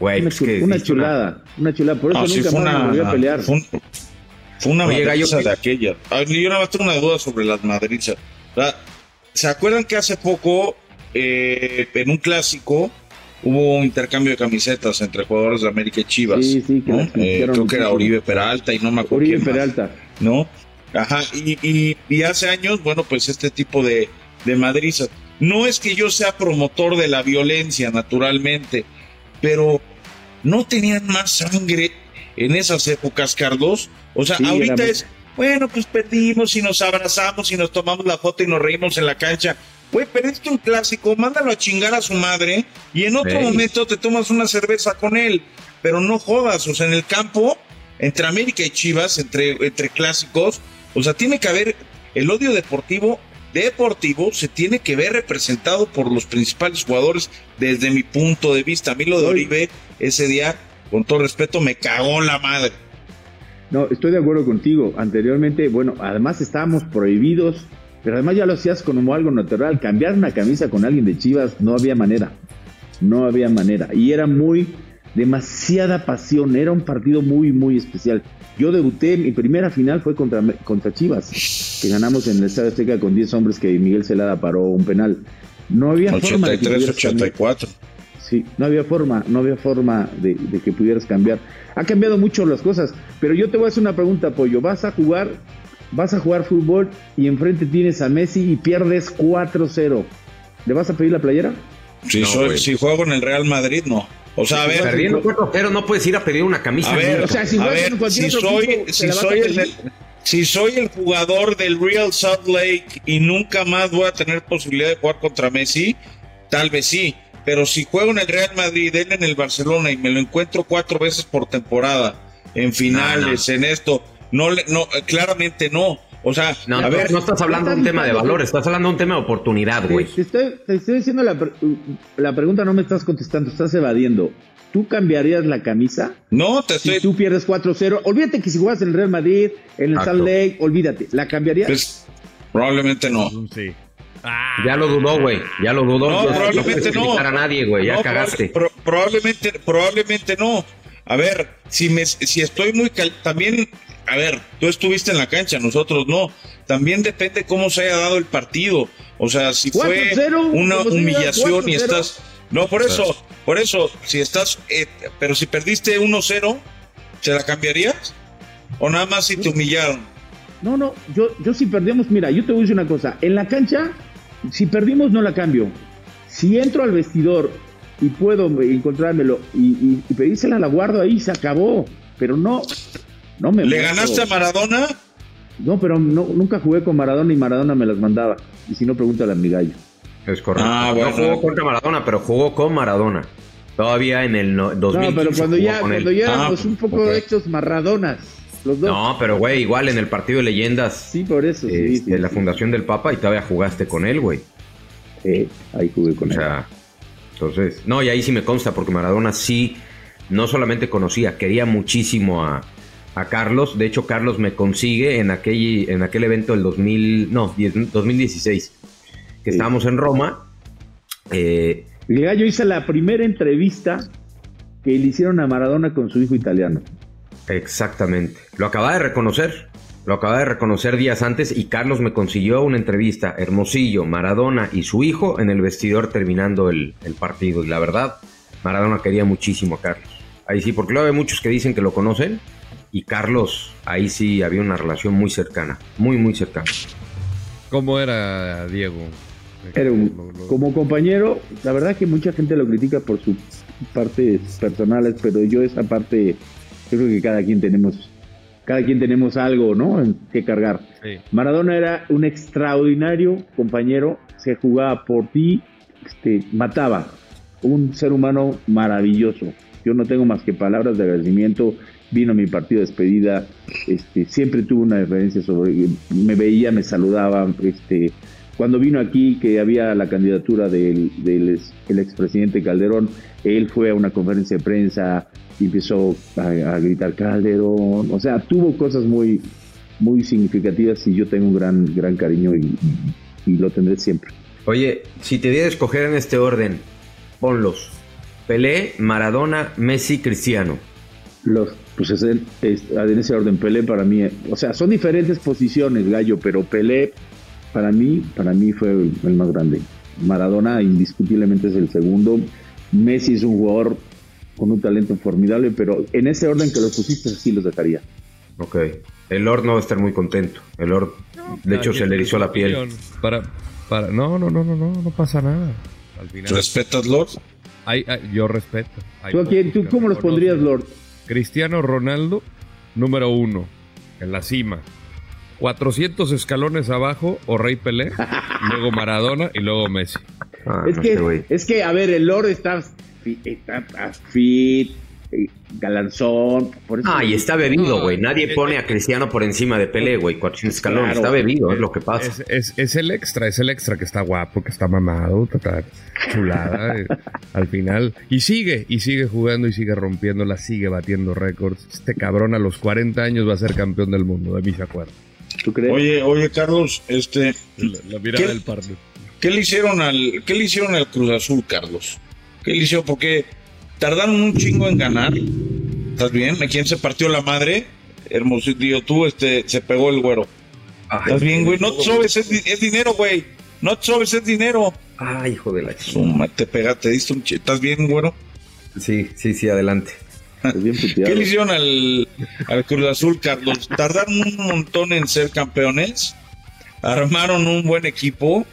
Una, una chulada, una... chulada. Por eso ah, nunca más me volví a pelear. Fue, una madriza de aquella. yo nada más tengo una duda sobre las madrizas. ¿Se acuerdan que hace poco, eh, en un clásico, hubo un intercambio de camisetas entre jugadores de América y Chivas? Sí, sí, eh, creo que era Oribe Peralta y no me acuerdo. Oribe Peralta. ¿No? Ajá, y, y, hace años, bueno, pues este tipo de, de madrizas no es que yo sea promotor de la violencia, naturalmente, pero no tenían más sangre en esas épocas, Carlos. O sea, ahorita es, bueno, pues perdimos y nos abrazamos y nos tomamos la foto y nos reímos en la cancha. Güey, perdiste un clásico, mándalo a chingar a su madre y en otro momento te tomas una cerveza con él. Pero no jodas, o sea, en el campo, entre América y Chivas, entre, entre clásicos, o sea, tiene que haber el odio deportivo deportivo se tiene que ver representado por los principales jugadores desde mi punto de vista. A mí lo de Oribe ese día, con todo respeto, me cagó la madre. No, estoy de acuerdo contigo. Anteriormente, bueno, además estábamos prohibidos, pero además ya lo hacías como algo natural. Cambiar una camisa con alguien de Chivas no había manera. No había manera. Y era muy, demasiada pasión. Era un partido muy, muy especial. Yo debuté, mi primera final fue contra, contra Chivas, que ganamos en el Estadio Azteca con 10 hombres que Miguel Celada paró un penal. No había forma de 84. Sí, no había forma, no había forma de, que pudieras cambiar. Ha cambiado mucho las cosas, pero yo te voy a hacer una pregunta, Pollo. Vas a jugar, vas a jugar fútbol y enfrente tienes a Messi y pierdes 4-0. ¿Le vas a pedir la playera? Si, No, soy- si juego en el Real Madrid, no. O sea, a ver, Perdiendo 4-0 no puedes ir a pedir una camisa. a ver, nunca. o sea, si a ver, soy, equipo, ¿te si la vas a soy el, si soy el jugador del Real Salt Lake y nunca más voy a tener posibilidad de jugar contra Messi, tal vez sí. Pero si juego en el Real Madrid, él en el Barcelona y me lo encuentro cuatro veces por temporada, en finales, en esto, no, le- no, eh, claramente no. O sea, No, a no, ver, no estás hablando de un tema de valor, estás hablando de un tema de oportunidad, güey. Te, te estoy, te estoy diciendo la, pre- la pregunta, no me estás contestando, estás evadiendo. ¿Tú cambiarías la camisa no te si estoy, tú pierdes 4-0? Olvídate que si juegas en el Real Madrid, en el. Salt Lake, olvídate. ¿La cambiarías? pues, probablemente no. Sí. Ya lo dudó, güey. Ya lo dudó. No, Ya probablemente no. criticar a nadie, güey. Ya No, cagaste. proba- pro- probablemente, probablemente no. A ver, si me, si estoy muy cal, también, a ver, tú estuviste en la cancha, nosotros no. También depende cómo se haya dado el partido. O sea, si fue 4-0, una humillación y 4-0. estás, no, por eso, por eso, si estás, eh, pero si perdiste 1-0, ¿se la cambiarías? O nada más si te humillaron. No, no, yo, yo si perdemos, mira, yo te voy a decir una cosa. En la cancha, si perdimos, no la cambio. Si entro al vestidor y puedo encontrármelo y, y, y pedírsela, la guardo ahí, se acabó. Pero no, no me. ¿Le ganaste a Maradona? No, pero no, nunca jugué con Maradona y Maradona me las mandaba. Y si no, pregúntale a mi gallo. Es correcto. Ah, bueno. No jugó contra Maradona, pero jugó con Maradona. Todavía en el no- 2015 No, pero cuando ya, cuando ya Ah, éramos un poco hechos los dos. No, pero güey, igual en el partido de leyendas Sí, por eso, sí. eh, sí, de la sí. Fundación del Papa y todavía jugaste con él, güey. Sí, ahí jugué con O él. sea, entonces, no, y ahí sí me consta, porque Maradona sí, no solamente conocía, quería muchísimo a, a Carlos. De hecho, Carlos me consigue en aquel, en aquel evento del 2000, no, 10 2016, que Sí. estábamos en Roma. Eh, gallo hice la primera entrevista que le hicieron a Maradona con su hijo italiano. exactamente. Lo acaba de reconocer. Lo acaba de reconocer días antes y Carlos me consiguió una entrevista, Hermosillo, Maradona y su hijo en el vestidor terminando el, el partido. Y la verdad, Maradona quería muchísimo a Carlos. Ahí sí, porque luego hay muchos que dicen que lo conocen y Carlos, ahí sí había una relación muy cercana, muy, muy cercana. ¿Cómo era Diego? Era un- como compañero, la verdad que mucha gente lo critica por sus partes personales, pero yo esa parte, yo creo que cada quien tenemos, cada quien tenemos algo, ¿no? En que cargar. Sí. Maradona era un extraordinario compañero, se jugaba por ti, este, mataba, un ser humano maravilloso. Yo no tengo más que palabras de agradecimiento. Vino a mi partido de despedida, este, siempre tuvo una referencia sobre, me veía, me saludaba, este, cuando vino aquí que había la candidatura del, del el expresidente Calderón, él fue a una conferencia de prensa y empezó a, a gritar Calderón, o sea, tuvo cosas muy, muy significativas y yo tengo un gran, gran cariño y, y- lo tendré siempre. Oye, si te diera escoger en este orden, ponlos. Pelé, Maradona, Messi, Cristiano. Los, pues es el- es- en ese orden, Pelé para mí, o sea, son diferentes posiciones, Gallo, pero Pelé para mí, para mí fue el, el más grande. Maradona indiscutiblemente es el segundo. Messi es un jugador con un talento formidable, pero en ese orden que los pusiste, así los dejaría. Ok. El Lord no va a estar muy contento. El Lord, de hecho, se le erizó la piel. Para, para, no, no, no, no, no, no pasa nada. Al final, ¿Respetas, Lord? hay- hay- yo respeto. Hay ¿Tú, a quién- tú cómo los pondrías, Lord? Cristiano Ronaldo, número uno, en la cima. 400 escalones abajo, o Rey Pelé, luego Maradona y luego Messi. Ah, es, no, que, es que, a ver, el Lord está, está- está fit, galanzón, por eso... Ah, y está bebido, güey. Nadie pone a Cristiano por encima de Pelé, güey. 400 escalones. Claro. Está bebido, es lo que pasa. Es, es- es el extra, es el extra que está guapo, que está mamado, está chulada eh, al final. Y sigue, y sigue jugando y sigue rompiéndola, sigue batiendo récords. Este cabrón a los 40 años va a ser campeón del mundo, de mí se acuerda. ¿Tú crees? Oye, oye, Carlos, este, La, la mirada ¿Qué? del partner. ¿qué le hicieron al, qué le hicieron al Cruz Azul, Carlos? ¿Qué le hicieron? Porque tardaron un chingo en ganar. ¿Estás bien? ¿A quién se partió la madre? Hermosillo, tú, este, se pegó el güero. ¿Estás bien, güey? No te sobes, es, di- es dinero, güey. No te sobes, es dinero. Ay, hijo de la chica. Suma, te pegaste, te diste un chi- ¿Estás bien, güero? Sí, sí, sí, adelante. Bien. ¿Qué le hicieron al, al Cruz Azul, Carlos? Tardaron un montón en ser campeones. Armaron un buen equipo.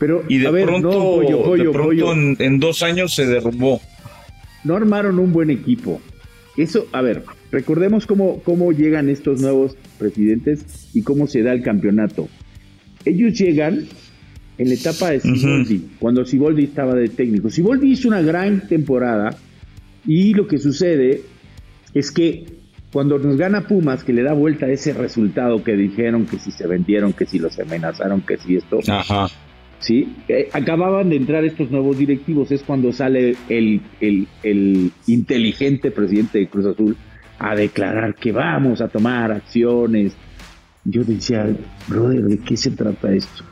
Pero, y de a ver, pronto, no, pollo, de pronto pollo. En, en dos años se derrumbó. No armaron un buen equipo. Eso, a ver, recordemos cómo, cómo llegan estos nuevos presidentes y cómo se da el campeonato. Ellos llegan en la etapa de Siboldi, cuando Siboldi estaba de técnico. Siboldi hizo una gran temporada y lo que sucede es que cuando nos gana Pumas, que le da vuelta ese resultado que dijeron que si se vendieron, que si los amenazaron, que si esto, Ajá. ¿Sí? Eh, acababan de entrar estos nuevos directivos, es cuando sale el, el, el inteligente presidente de Cruz Azul a declarar que vamos a tomar acciones. Yo decía, brother, ¿de qué se trata esto?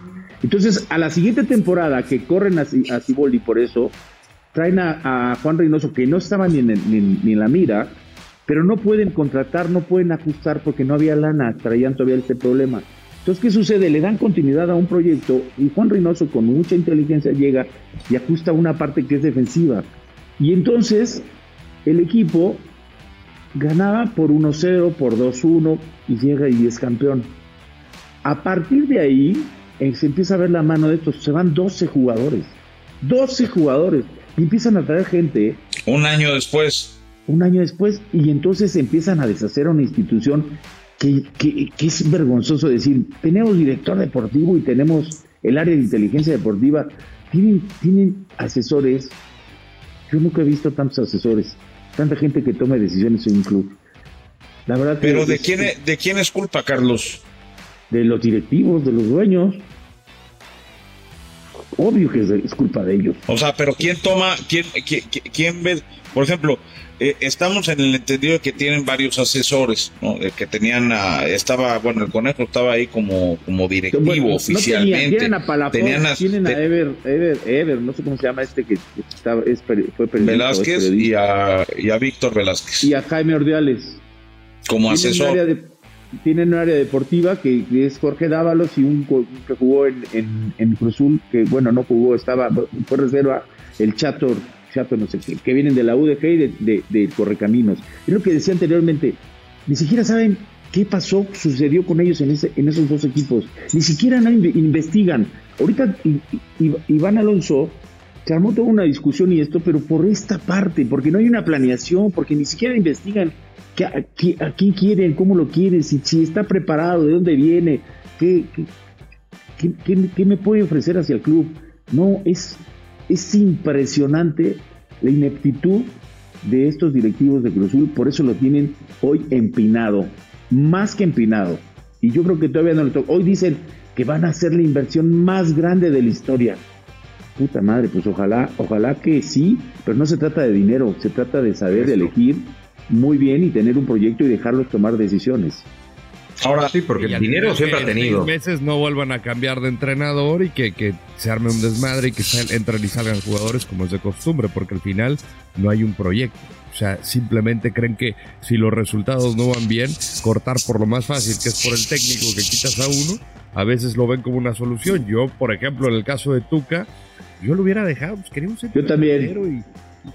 Entonces, a la siguiente temporada que corren a, a Ciboldi por eso, traen a, Juan Reynoso, que no estaba ni en- ni en la mira, pero no pueden contratar, no pueden ajustar porque no había lana, traían todavía este problema. Entonces, ¿qué sucede? Le dan continuidad a un proyecto y Juan Reynoso con mucha inteligencia llega y ajusta una parte que es defensiva. Y entonces el equipo ganaba por 1-0, por 2-1 y llega y es campeón. A partir de ahí eh, se empieza a ver la mano de estos, se van 12 jugadores, 12 jugadores y empiezan a traer gente Un año después. un año después y entonces empiezan a deshacer una institución que, que- que es vergonzoso decir, tenemos director deportivo y tenemos el área de inteligencia deportiva, tienen, tienen asesores, yo nunca he visto tantos asesores, tanta gente que tome decisiones en un club. La verdad que Pero ¿de es- quién, es- ¿de quién es culpa, Carlos? de los directivos, de los dueños. Obvio que es, es culpa de ellos. O sea, pero ¿quién toma, quién, quién, quién ve? Por ejemplo, eh, estamos en el entendido de que tienen varios asesores, que tenían, a- estaba, bueno, el conejo estaba ahí como, como directivo Bueno, no oficialmente. tenían, tienen a Palafox, Tenían a- tienen a Ever, Ever, Ever, no sé cómo se llama este que estaba, es, fue periodista, es Velázquez y a, y a Víctor Velázquez y a Jaime Ordiales. como Tienen asesor. de- tienen un área deportiva que, que es Jorge Dávalos y un que jugó en, en, en Cruzul, que bueno, no jugó, estaba, fue reserva, el Chato, Que vienen de la UDG y de, de, Correcaminos. Es lo que decía anteriormente, ni siquiera saben qué pasó, sucedió con ellos en, ese, en esos dos equipos, ni siquiera no inve- investigan. Ahorita Iván Alonso se armó toda una discusión y esto, pero por esta parte, porque no hay una planeación, porque ni siquiera investigan qué- a, quién quieren, cómo lo quieren, si, si está preparado, de dónde viene, qué- qué- qué me puede ofrecer hacia el club. No, es, es impresionante la ineptitud de estos directivos de Cruz Azul, por eso lo tienen hoy empinado, más que empinado. Y yo creo que todavía no le toca. Hoy dicen que van a hacer la inversión más grande de la historia. Puta madre, pues ojalá, ojalá que sí, pero no se trata de dinero, se trata de saber elegir muy bien y tener un proyecto y dejarlos tomar decisiones. Ahora, Sí, porque el dinero siempre ha en tenido. meses no vuelvan a cambiar de entrenador y que, que se arme un desmadre y que sal- entren y salgan jugadores como es de costumbre, porque al final no hay un proyecto. O sea, simplemente creen que si los resultados no van bien, cortar por lo más fácil, que es por el técnico que quitas a uno, a veces lo ven como una solución. Yo, por ejemplo, en el caso de Tuca, yo lo hubiera dejado, pues quería un Yo también.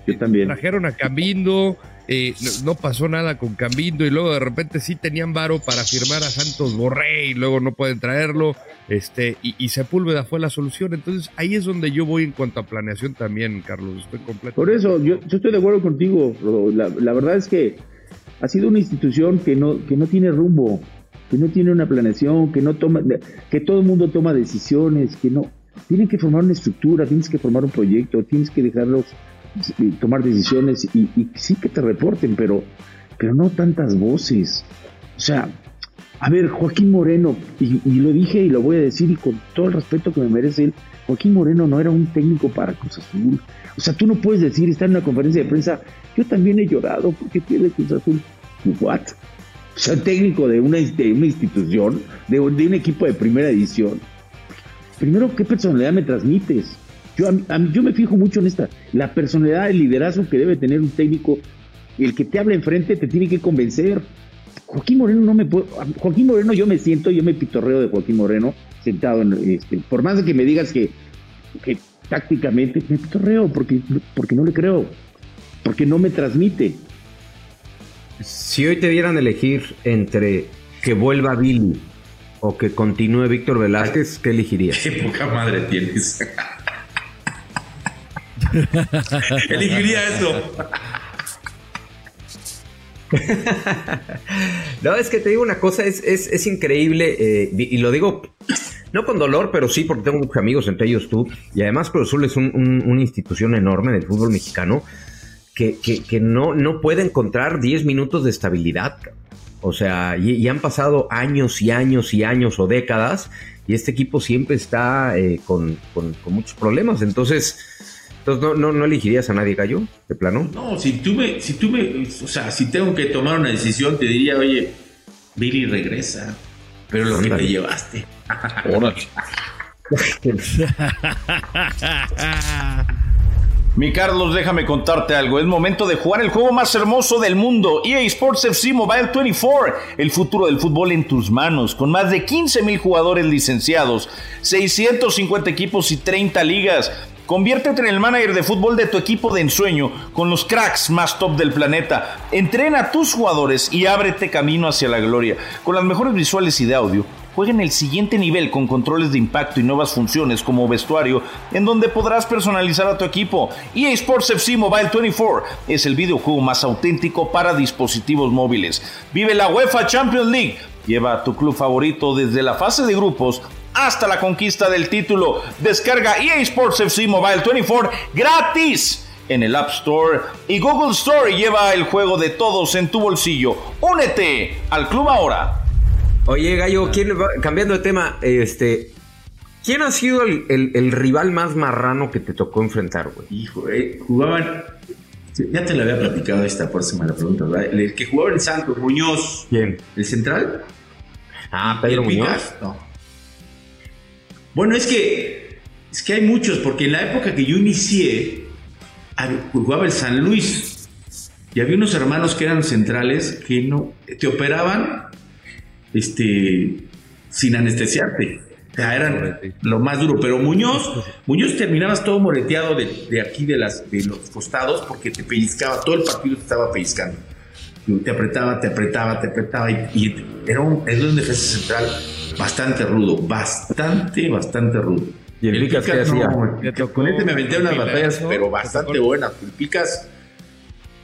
y Yo también. trajeron a Cambindo, eh, no, pasó nada con Cambindo y luego de repente sí tenían varo para firmar a Santos Borré y luego no pueden traerlo, este, y, Sepúlveda fue la solución. Entonces ahí es donde yo voy en cuanto a planeación también, Carlos, estoy completo. Por eso, yo, estoy de acuerdo contigo. La, la verdad es que ha sido una institución que no, que no tiene rumbo, que no tiene una planeación, que no toma, que todo el mundo toma decisiones, que no. Tienen que formar una estructura, tienes que formar un proyecto, tienes que dejarlos tomar decisiones y, y sí que te reporten, pero, pero no tantas voces. O sea, a ver, Joaquín Moreno, y, lo dije y lo voy a decir y con todo el respeto que me merece él, Joaquín Moreno no era un técnico para Cruz Azul. O sea, tú no puedes decir, está en una conferencia de prensa, yo también he llorado porque pierde Cruz Azul. ¿What? O sea, técnico de una, de una institución, de un equipo de primera edición. Primero, ¿qué personalidad me transmites? Yo, a a yo me fijo mucho en esta, la personalidad, el liderazgo que debe tener un técnico. El que te habla enfrente te tiene que convencer. Joaquín Moreno no me puedo. Joaquín Moreno, yo me siento, yo me pitorreo de Joaquín Moreno sentado en este. Por más de que me digas que, que tácticamente me pitorreo porque, porque no le creo. Porque no me transmite. Si hoy te dieran elegir entre que vuelva Billy o que continúe Víctor Velázquez, ¿qué elegirías? Qué poca madre tienes. Elegiría eso. no, es que te digo una cosa, es, es, increíble, eh, y lo digo no con dolor, pero sí porque tengo muchos amigos, entre ellos tú, y además Cruz Azul es una institución enorme del fútbol mexicano que, que, no, no puede encontrar 10 minutos de estabilidad. O sea, y, han pasado años y años y años o décadas, y este equipo siempre está eh, con, con, muchos problemas. Entonces, entonces no, no, no, elegirías a nadie, Gallo, de plano. No, si tú me, si tú me, o sea, si tengo que tomar una decisión, te diría, oye, Billy regresa, pero lo que te llevaste. Mi Carlos, déjame contarte algo. Es momento de jugar el juego más hermoso del mundo, EA Sports FC Mobile 24. El futuro del fútbol en tus manos, con más de 15 mil jugadores licenciados, 650 equipos y 30 ligas. Conviértete en el manager de fútbol de tu equipo de ensueño con los cracks más top del planeta. Entrena a tus jugadores y ábrete camino hacia la gloria. Con las mejores visuales y de audio Juega en el siguiente nivel con controles de impacto y nuevas funciones como vestuario, en donde podrás personalizar a tu equipo. EA Sports FC Mobile 24 es el videojuego más auténtico para dispositivos móviles. Vive la UEFA Champions League. Lleva a tu club favorito desde la fase de grupos hasta la conquista del título. Descarga EA Sports FC Mobile 24 gratis en el App Store y Google Store y lleva el juego de todos en tu bolsillo. Únete al club ahora. Oye, Gallo, cambiando de tema, este, ¿quién ha sido el, rival más marrano que te tocó enfrentar, güey? Hijo, eh, jugaban. Ya te lo había platicado esta, por eso me la preguntas, ¿verdad? El, que jugaba en Santos, Muñoz. ¿Quién? ¿El central? Ah, Pedro Muñoz. No. Bueno, es que. Es que hay muchos, porque en la época que yo inicié, jugaba el San Luis. Y había unos hermanos que eran centrales que no. Te operaban este, sin anestesiarte. O sea, eran lo más duro. Pero Muñoz, Muñoz terminabas todo moreteado de, aquí de, las, de los costados porque te pellizcaba, todo el partido te estaba pellizcando. Te apretaba, te apretaba, te apretaba. Y, era, un, era un defensa central bastante rudo, bastante, bastante rudo. ¿Y el, Picas, qué hacía? con este me aventé unas batallas, pero bastante buenas. El Picas,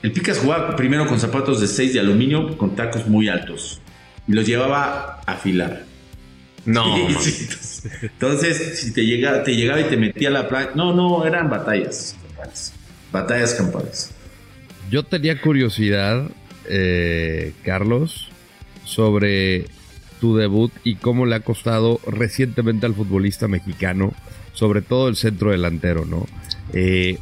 el Picas jugaba primero con zapatos de 6 de aluminio con tacos muy altos y los llevaba a afilar. No. entonces, si te llegaba, te llegaba y te metía a la playa. No, no, eran batallas Batallas campales. Yo tenía curiosidad, eh, Carlos, sobre tu debut y cómo le ha costado recientemente al futbolista mexicano, sobre todo el centro delantero, ¿no? Eh,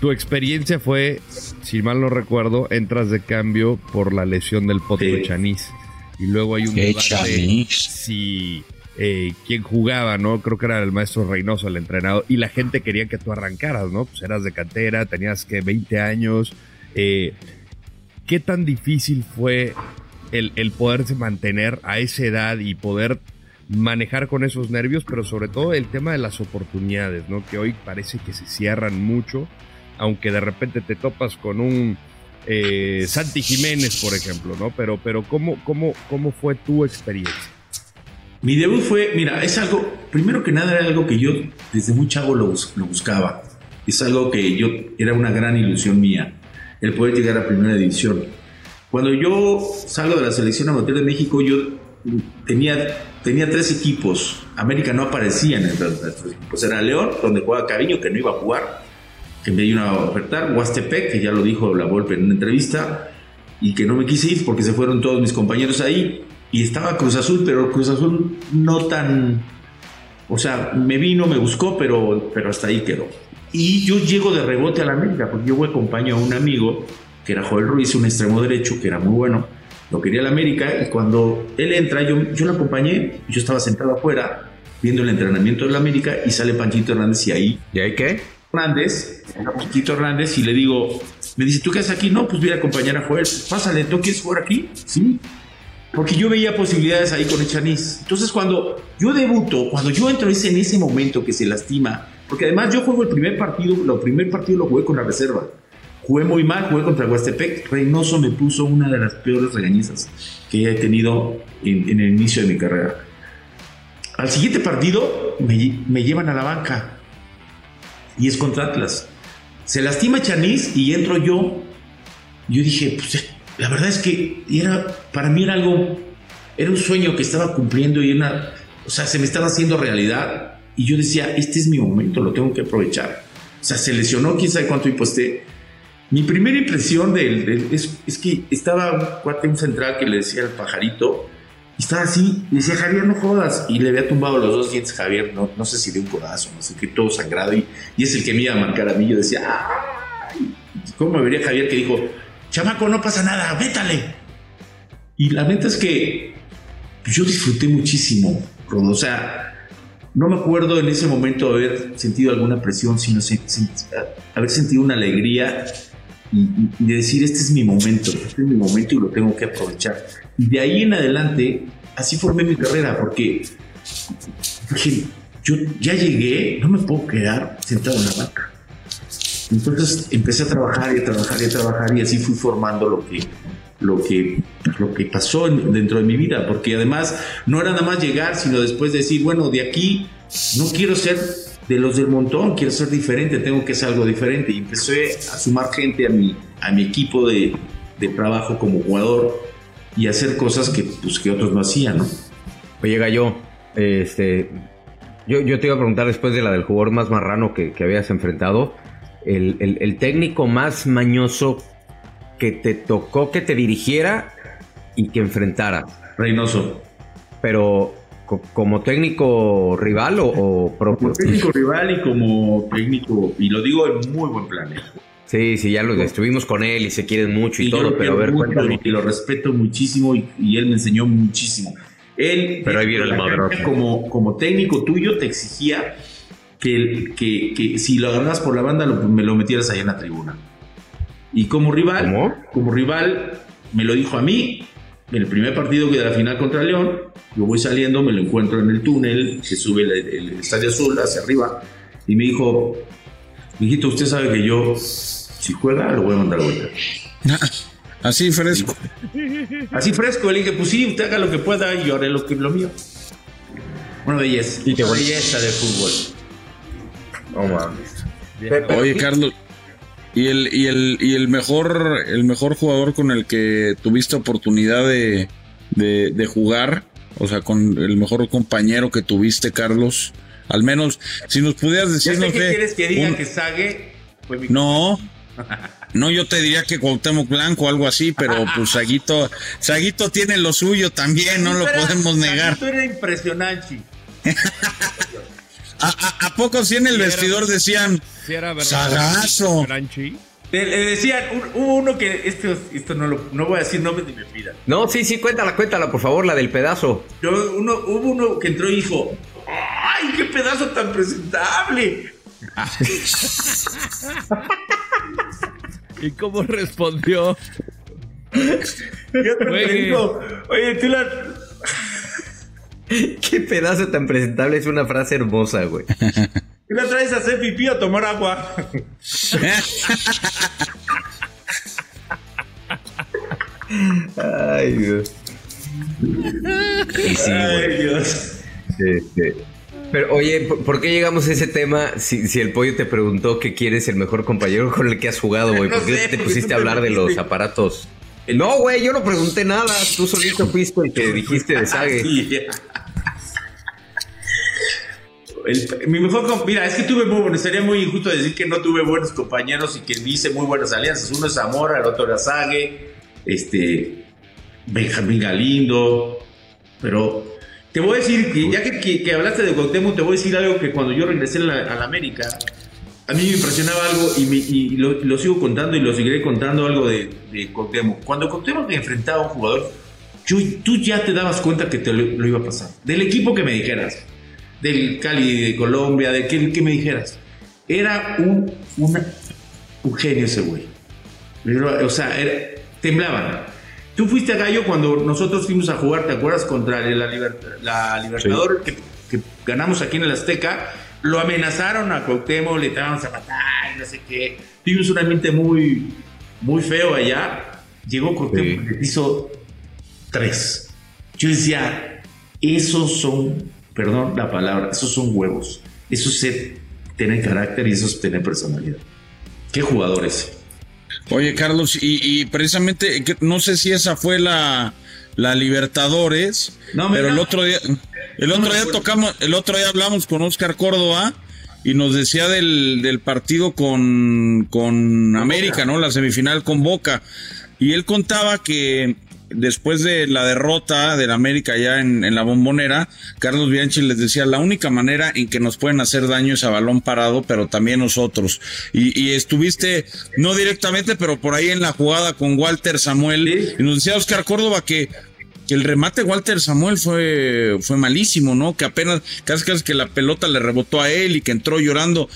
tu experiencia fue, si mal no recuerdo, entras de cambio por la lesión del Potro de Chanís. Y luego hay un debate si eh, quién jugaba, ¿no? Creo que era el maestro Reynoso, el entrenador, y la gente quería que tú arrancaras, ¿no? Pues eras de cantera, tenías que 20 años. Eh, ¿Qué tan difícil fue el, el poderse mantener a esa edad y poder manejar con esos nervios, pero sobre todo el tema de las oportunidades, ¿no? Que hoy parece que se cierran mucho, aunque de repente te topas con un eh, Santi Jiménez, por ejemplo, ¿no? Pero, pero ¿cómo, cómo, ¿cómo fue tu experiencia? Mi debut fue, mira, es algo, primero que nada era algo que yo desde muy chavo lo, buscaba. Es algo que yo, era una gran ilusión mía, el poder llegar a primera división. Cuando yo salgo de la selección amateur de México, yo tenía, tenía tres equipos. América no aparecía en estos equipos. Era León, donde jugaba Cariño, que no iba a jugar que me dio a ofertar, Huastepec, que ya lo dijo la Volpe en una entrevista, y que no me quise ir porque se fueron todos mis compañeros ahí, y estaba Cruz Azul, pero Cruz Azul no tan... O sea, me vino, me buscó, pero, pero hasta ahí quedó. Y yo llego de rebote a la América, porque yo acompaño a un amigo, que era Joel Ruiz, un extremo derecho, que era muy bueno, lo quería la América, y cuando él entra, yo, yo lo acompañé, yo estaba sentado afuera, viendo el entrenamiento de la América, y sale Panchito Hernández, y ahí... ¿Y ahí qué? Hernández, Tito Hernández, y le digo, me dice, ¿tú qué haces aquí? No, pues voy a acompañar a Joel. Pásale, ¿tú quieres jugar aquí? Sí. Porque yo veía posibilidades ahí con el Chanis. Entonces, cuando yo debuto, cuando yo entro ese, en ese momento que se lastima, porque además yo juego el primer partido, el primer partido lo jugué con la reserva. Jugué muy mal, jugué contra Huastepec. Reynoso me puso una de las peores regañizas que he tenido en, en el inicio de mi carrera. al siguiente partido me, llevan a la banca y es contra Atlas. Se lastima Chanis y entro yo. Yo dije, pues la verdad es que era, para mí era algo, era un sueño que estaba cumpliendo y una, o sea, se me estaba haciendo realidad. Y yo decía, este es mi momento, lo tengo que aprovechar. O sea, se lesionó, quién sabe cuánto tiempo esté. Mi primera impresión de él es, es, que estaba un cuate, un central que le decía al pajarito, y estaba así, y decía, Javier, no jodas. Y le había tumbado los dos dientes Javier, no, no sé si de un codazo, no sé qué, todo sangrado. Y, y es el que me iba a marcar a mí. Yo decía, ¡ay! ¿Cómo me vería Javier que dijo, chamaco, no pasa nada, vétale? Y la neta es que yo disfruté muchísimo, O sea, no me acuerdo en ese momento haber sentido alguna presión, sino haber sentido una alegría y, de decir, este es mi momento, este es mi momento y lo tengo que aprovechar. Y de ahí en adelante, así formé mi carrera, porque dije, yo ya llegué, no me puedo quedar sentado en la banca. Entonces empecé a trabajar y a trabajar y a trabajar y así fui formando lo que, lo que, lo que pasó dentro de mi vida, porque además no era nada más llegar, sino después decir, bueno, de aquí no quiero ser de los del montón, quiero ser diferente, tengo que ser algo diferente. Y empecé a sumar gente a mi, a mi equipo de, de trabajo como jugador y hacer cosas que, pues, que otros no hacían, ¿no? Oye, Gallo, este, yo, yo te iba a preguntar después de la del jugador más marrano que, que habías enfrentado, el, el, el técnico más mañoso que te tocó que te dirigiera y que enfrentara? Reynoso. Pero como técnico rival o, propio? Como técnico rival y como técnico, y lo digo en muy buen plan. ¿eh? Sí, sí, ya lo estuvimos con él y se quieren mucho y, todo, pero a ver, cuéntame. Y lo respeto muchísimo y, él me enseñó muchísimo. Él, pero ahí viene el como, como técnico tuyo, te exigía que, que, que si lo agarras por la banda, me lo metieras ahí en la tribuna. Y como rival, como rival, me lo dijo a mí el primer partido que de la final contra León. Yo voy saliendo, me lo encuentro en el túnel, que sube el, estadio azul hacia arriba, y me dijo: Mijito, usted sabe que yo, si juega, lo voy a mandar a vuelta. Así fresco. Así fresco, le dije: Pues sí, usted haga lo que pueda y yo haré lo, que, lo mío. Una belleza. Y una belleza de fútbol. Oh, mames. Oye, Carlos, y el, y el, y el mejor, el mejor jugador con el que tuviste oportunidad de, de, jugar, o sea, con el mejor compañero que tuviste, Carlos. Al menos, si nos pudieras decir, no sé. ¿Qué quieres que diga que Sague No. No, yo te diría que Cuauhtémoc Blanco o algo así, pero pues Saguito, Saguito tiene lo suyo también, no lo podemos negar. Saguito era impresionante. ¿A, poco si en el vestidor decían Sagazo? Le, decían, hubo uno que, esto, esto no, lo, no voy a decir nombres ni me pida. No, sí, sí, cuéntala, cuéntala, por favor, la del pedazo. Yo, uno, hubo uno que entró y dijo, ¡ay, qué pedazo tan presentable! ¿Y cómo respondió? Yo te digo, oye, tú la, Qué pedazo tan presentable, es una frase hermosa, güey. ¿Qué la traes a hacer pipí o tomar agua? Ay, Dios. Ay, Dios. Pero oye, ¿por qué llegamos a ese tema si, el pollo te preguntó que quieres el mejor compañero con el que has jugado, güey? ¿Por qué te pusiste a hablar de los aparatos? No, güey, yo no pregunté nada. Tú solito fuiste el que dijiste de Sage. mi mejor mira, es que tuve muy bueno, sería muy injusto decir que no tuve buenos compañeros y que hice muy buenas alianzas. Uno es Zamora, el otro era Sague, este, Benjamín Galindo, pero te voy a decir que ya que, hablaste de Cuauhtémoc, te voy a decir algo que cuando yo regresé a la, América, a mí me impresionaba algo y, lo, sigo contando y lo seguiré contando algo de, de Cuauhtémoc. Cuando Cuauhtémoc enfrentaba a un jugador, tú ya te dabas cuenta que te lo iba a pasar. Del equipo que me dijeras, del Cali de Colombia, de qué, qué me dijeras. Era un, un genio ese güey. O sea, temblaban. Tú fuiste a Gallo cuando nosotros fuimos a jugar, ¿te acuerdas? Contra la, la Libertador que, ganamos aquí en el Azteca. Lo amenazaron a Cuauhtémoc, le estábamos a matar, no sé qué. Tuvimos un ambiente muy, muy feo allá. Llegó Cuauhtémoc y le hizo tres. Yo decía, esos son perdón la palabra, esos son huevos. Eso es tener carácter y eso es tener personalidad. ¿Qué jugadores? Oye, Carlos, y, precisamente, no sé si esa fue la, la Libertadores, pero el otro día, el otro día tocamos, el otro día hablamos con Oscar Córdoba y nos decía del, del partido con, con América, ¿no? La semifinal con Boca. Y él contaba que después de la derrota del América ya en, la bombonera, Carlos Bianchi les decía, la única manera en que nos pueden hacer daño es a balón parado, pero también nosotros. Y, estuviste, no directamente, pero por ahí en la jugada con Walter Samuel, y nos decía Oscar Córdoba que el remate Walter Samuel fue, fue malísimo, ¿no? Que apenas, casi casi que la pelota le rebotó a él y que entró llorando.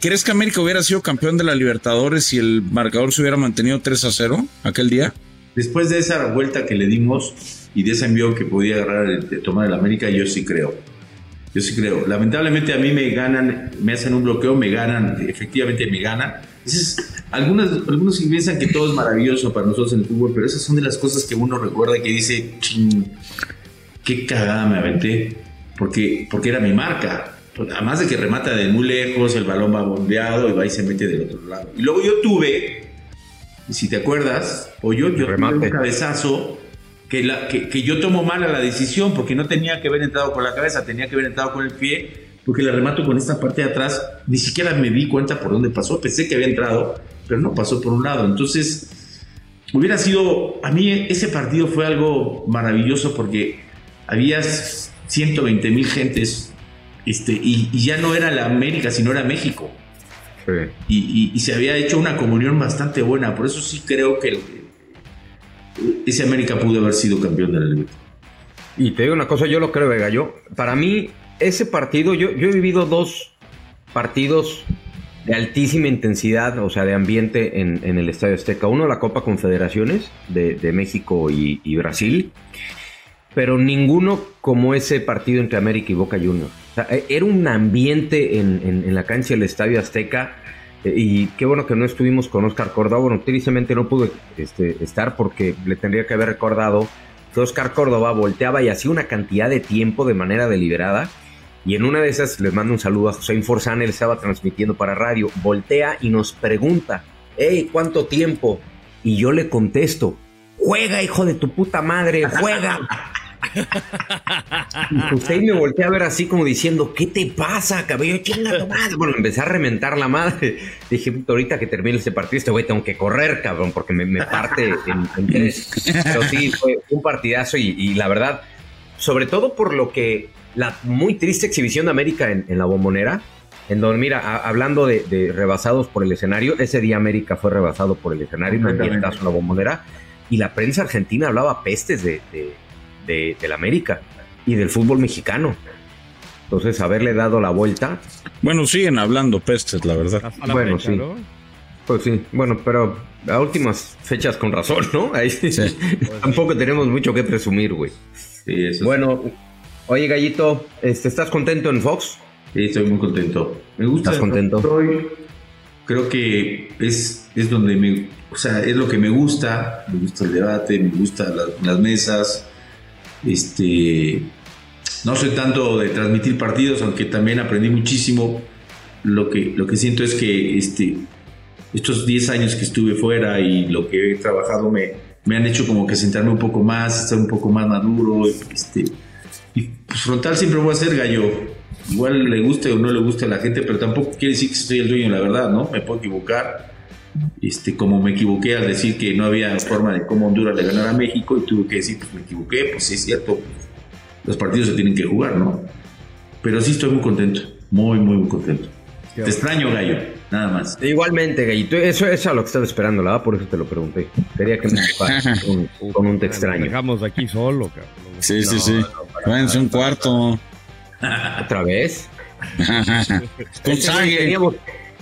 ¿Crees que América hubiera sido campeón de la Libertadores si el marcador se hubiera mantenido 3 a 0 aquel día? Después de esa vuelta que le dimos y de ese envío que podía agarrar de tomar el América, yo sí creo. Yo sí creo. Lamentablemente a mí me ganan, me hacen un bloqueo, me ganan, efectivamente me ganan. algunos, algunos piensan que todo es maravilloso para nosotros en el fútbol, pero esas son de las cosas que uno recuerda que dice, qué cagada me aventé, porque, porque era mi marca. Además de que remata de muy lejos, el balón va bombeado y va y se mete del otro lado. Y luego yo tuve si te acuerdas, o yo, yo tuve un cabezazo que, la, que, yo tomo mal a la decisión porque no tenía que haber entrado con la cabeza, tenía que haber entrado con el pie, porque la remato con esta parte de atrás, ni siquiera me di cuenta por dónde pasó, pensé que había entrado, pero no pasó por un lado. Entonces, hubiera sido, a mí ese partido fue algo maravilloso porque había 120 mil gentes este, y, y ya no era la América, sino era México. Y, se había hecho una comunión bastante buena. Por eso sí creo que ese América pudo haber sido campeón de la Liga. Y te digo una cosa, yo lo creo, Vega. Yo, para mí, ese partido, yo, yo he vivido dos partidos de altísima intensidad, o sea, de ambiente en, el Estadio Azteca. Uno, la Copa Confederaciones de, México y, Brasil, pero ninguno como ese partido entre América y Boca Juniors. E, era un ambiente en, la cancha del Estadio Azteca. Eh, y qué bueno que no estuvimos con Oscar Córdoba. Bueno, tristemente no pude este, estar porque le tendría que haber recordado que Oscar Córdoba volteaba y hacía una cantidad de tiempo de manera deliberada. Y en una de esas les mando un saludo a José Inforzán, él estaba transmitiendo para radio. Voltea y nos pregunta: Hey, ¿cuánto tiempo? Y yo le contesto: Juega, hijo de tu puta madre, juega. y José me volteé a ver así como diciendo, ¿qué te pasa, cabello? Chinga madre. Bueno, empecé a reventar la madre. Dije, ahorita que termine este partido, este güey tengo que correr, cabrón, porque me, parte en, sí, fue un partidazo y, la verdad, sobre todo por lo que la muy triste exhibición de América en, la bombonera, en donde, mira, hablando de, rebasados por el escenario, ese día América fue rebasado por el escenario, un ambientazo en la bombonera, y la prensa argentina hablaba pestes de, del América y del fútbol mexicano. Entonces, haberle dado la vuelta. Bueno, siguen hablando pestes, la verdad. bueno, sí. Pues sí, bueno, pero a últimas fechas con razón, ¿no? Ahí sí. Tampoco tenemos mucho que presumir, güey. Sí, eso bueno, oye, Gallito, este, ¿estás contento en Fox? Sí, estoy muy contento. Me gusta. ¿Estás contento? creo que es, es donde me, o sea, es lo que me gusta. Me gusta el debate, me gustan las mesas este, no soy tanto de transmitir partidos, aunque también aprendí muchísimo. Lo que, lo que siento es que este, estos 10 años que estuve fuera y lo que he trabajado me, me han hecho como que sentarme un poco más, estar un poco más maduro. Este, y pues frontal siempre voy a ser gallo. Igual le guste o no le guste a la gente, pero tampoco quiere decir que soy el dueño la verdad, ¿no? Me puedo equivocar este, como me equivoqué al decir que no había forma de cómo Honduras le ganara a México y tuve que decir, pues me equivoqué, pues sí es cierto, los partidos se tienen que jugar, ¿no? Pero sí estoy muy contento, muy, muy, muy contento. te extraño, Gallo, nada más. Igualmente, Gallito, eso, es a lo que estaba esperando, la por eso te lo pregunté. Quería que me con, con un te extraño. Dejamos aquí solo, cabrón. Sí, sí, sí. Váyanse un cuarto. ¿Otra vez? con sangre.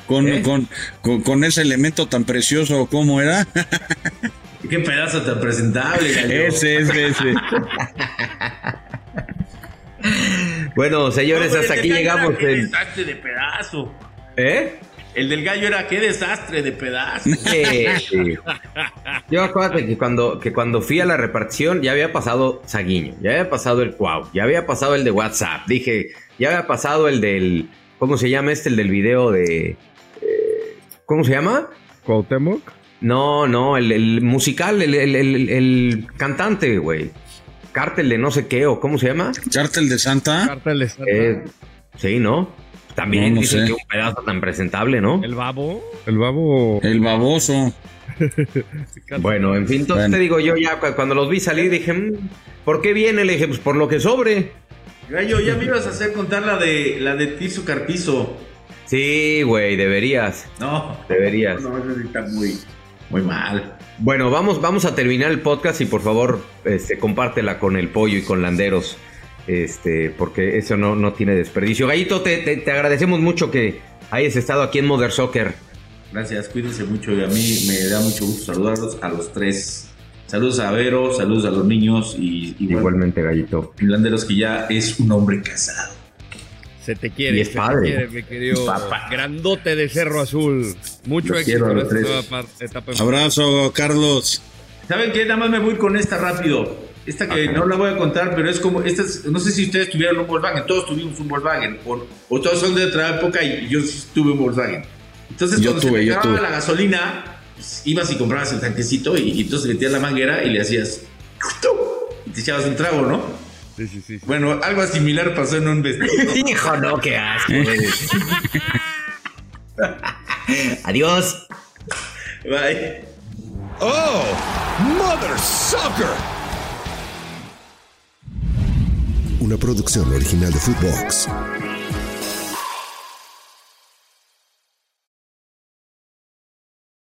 ¿Eh? con, con, con, ese elemento tan precioso como era. Qué pedazo tan presentable, Ese, ese, ese. bueno, señores, hasta aquí llegamos. Qué desastre de pedazo. ¿Eh? El del gallo era qué desastre de pedazo. Yo acuérdate que cuando, que cuando fui a la repartición ya había pasado Saguiño, ya había pasado el Cuau, ya había pasado el de WhatsApp. Dije, ya había pasado el del. ¿Cómo se llama este? El del video de. ¿Cómo se llama? Cuauhtémoc. No, no, el, el musical, el, el- el- el cantante, güey. Cártel de no sé qué, o ¿cómo se llama? Cártel de Santa. Cartel de Santa. Eh, sí, ¿no? También No, no dicen sé. que un pedazo tan presentable, ¿no? El babo. El babo. El baboso. Bueno, en fin, entonces Bueno. te digo, yo ya cu- cuando los vi salir dije, "Mm, ¿por qué viene? Le dije, pues por lo que sobre. Gallo, ya me ibas a hacer contar la de la de Tirso Carpizo. Sí, güey, deberías, No, deberías. no, eso sí está muy, muy mal. Bueno, vamos, vamos a terminar el podcast y por favor, este, compártela con el pollo y con Landeros, este, porque eso no, no tiene desperdicio. Gallito, te, te- te agradecemos mucho que hayas estado aquí en Mother Soccer. Gracias, cuídense mucho y a mí me da mucho gusto saludarlos a los tres. Saludos a Vero, saludos a los niños y, y bueno, Igualmente, Gallito. Landeros que ya es un hombre casado. Se te quiere. Y es se te padre. quiere, mi querido Papá. grandote de Cerro Azul. Mucho Los éxito en esta tres. nueva etapa. Abrazo, Carlos. ¿Saben qué? Nada más me voy con esta rápido. Esta que no la voy a contar, pero es como, esta es- no sé si ustedes tuvieron un Volkswagen, todos tuvimos un Volkswagen, o, o todos son de otra época y yo sí tuve un Volkswagen. Entonces Yo cuando tuve, se te yo acababa tuve. la gasolina, pues, ibas y comprabas el tanquecito y, y entonces metías la manguera y le hacías... Y te echabas un trago, ¿no? Sí, sí, sí. sí. Bueno, algo similar pasó en un vestido. Hijo, no, qué asco. Adiós. Bye. Oh, mother sucker! Una producción original de Footbox.